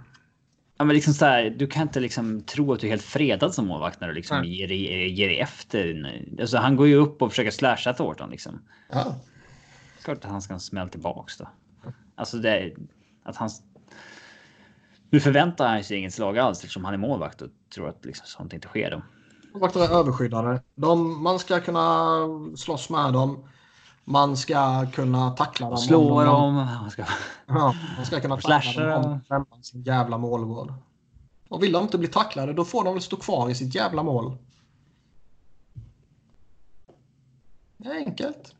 Ja, men liksom så här, du kan inte liksom tro att du är helt fredad som målvakt när du liksom ger, ger efter. Alltså, han går ju upp och försöker slasha Thornton liksom. Ja. Klart att han ska smälla tillbaks då. Alltså det att han. Nu förväntar han sig inget slag alls eftersom han är målvakt och tror att liksom sånt inte sker då. Målvakter är överskyddade. De, man ska kunna slåss med dem. Man ska kunna tackla dem. om Slå de- dem. Han ska... Ja, man ska kunna tackla dem om dem. sin jävla målgård. Och vill de inte bli tacklade då får de väl stå kvar i sitt jävla mål. Det är enkelt.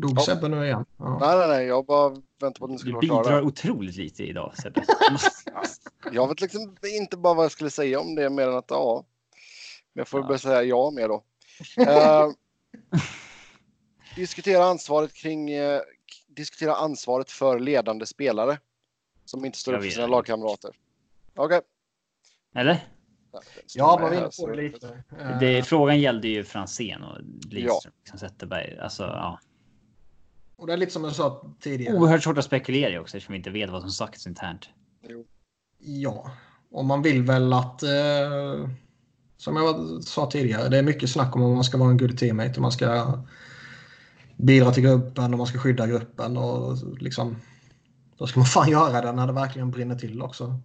Dog Ja. Sebbe nu igen? Ja. Nej, nej, nej. Jag bara väntar på att ni skulle Du vara klara. bidrar otroligt lite idag Sebbe. Jag vet liksom inte bara vad jag skulle säga om det mer än att ja. Men jag får Ja. börja säga ja mer då. Eh, diskutera ansvaret kring eh, diskutera ansvaret för ledande spelare som inte står upp för sina lagkamrater. Okej. Eller? Ja, man här, på det lite. Det, frågan gällde ju Franzén och Ja. Lidström. Liksom Zetterberg. Alltså, ja. Och det är lite som jag sa tidigare. Oerhört svårt att spekulera också eftersom vi inte vet vad som sagts internt. Jo. Ja, och man vill väl att... Eh, som jag sa tidigare, det är mycket snack om om man ska vara en good teammate och man ska bidra till gruppen och man ska skydda gruppen och liksom... Då ska man fan göra det när det verkligen brinner till också.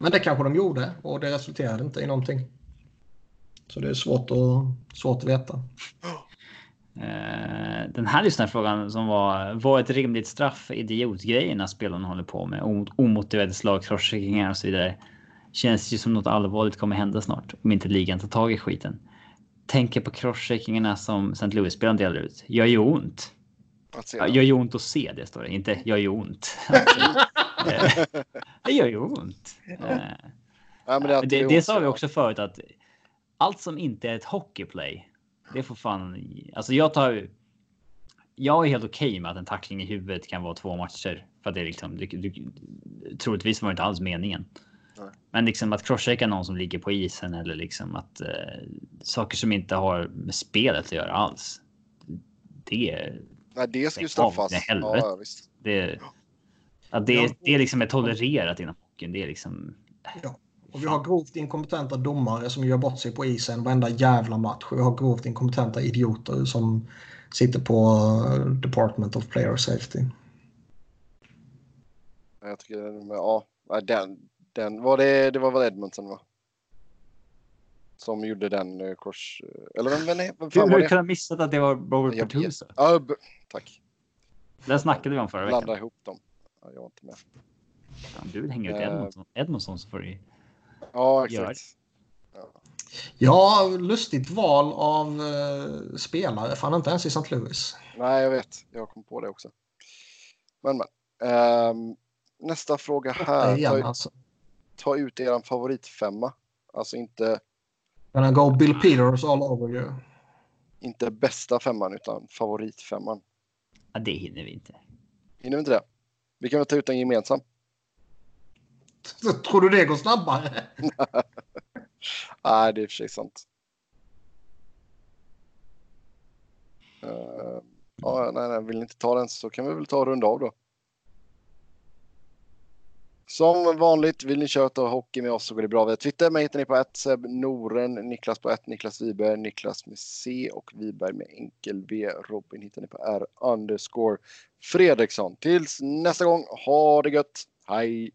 Men det kanske de gjorde och det resulterade inte i någonting. Så det är svårt att, svårt att veta. Eh, den här lyssnarfrågan som var vad ett rimligt straff för idiotgrejerna spelarna håller på med? Om- Omotiverade slag, crosscheckingar och så vidare. Känns ju som något allvarligt kommer hända snart om inte ligan tar tag i skiten. Tänker på crosscheckingarna som St. Louis-spelaren delar ut. Gör ju ont. Ja, gör ju ont att se det står det, inte gör ju ont. Eh, det gör ju ont. Eh, Nej, men det, det, det, sa vi ja. också förut att allt som inte är ett hockeyplay, det får fan. Alltså jag tar. Jag är helt okej med att en tackling i huvudet kan vara två matcher för att det är liksom. Du, du, troligtvis var det inte alls meningen. Nej. Men liksom att crosschecka någon som ligger på isen eller liksom att eh, saker som inte har med spelet att göra alls. Det, Nej, det ska ju straffas. är. Ja, visst. det, att det, Ja. det liksom är tolererat inom hockeyn. Det är liksom. Ja. Och vi har grovt inkompetenta domare som gör bort sig på isen varenda jävla match. Och vi har grovt inkompetenta idioter som sitter på eh, Department of Player Safety. Jag tycker den, ja, den, den var det, det var väl Edmondson va? Som gjorde den eh, kors... Eller vem, vem, vem fan Hur, var hur det? kan jag missa att det var Robert Jag. Pertusa? Ja, tack. Det snackade vi om förra Blanda veckan. ihop dem. Ja, jag var inte med. Om du vill hänga ut Eh. Edmonton, Edmonton så får du Ja, Gör exakt. Ja, lustigt val av eh, spelare. Fan inte ens i St. Louis. Nej, jag vet. Jag kom på det också. Men, men. Ehm, nästa fråga här. igen Ta, alltså. ta ut er favoritfemma. Alltså inte, Gonna go Bill Peters all over you. inte bästa femman utan favoritfemman. Ja, det hinner vi inte. Hinner vi inte det? Vi kan väl ta ut en gemensam. Tror du det går snabbare? Nej, det är i och för sig sant. Uh, ja, nej, nej, vill ni inte ta den så kan vi väl ta och runda av då. Som vanligt, vill ni köra hockey med oss så går det bra via Twitter. Mig hittar ni på 1 Seb Noren, Niklas på 1, Niklas Wiberg, Niklas med C och Wiberg med enkel V. Robin hittar ni på R underscore Fredriksson. Tills nästa gång, ha det gött. Hej!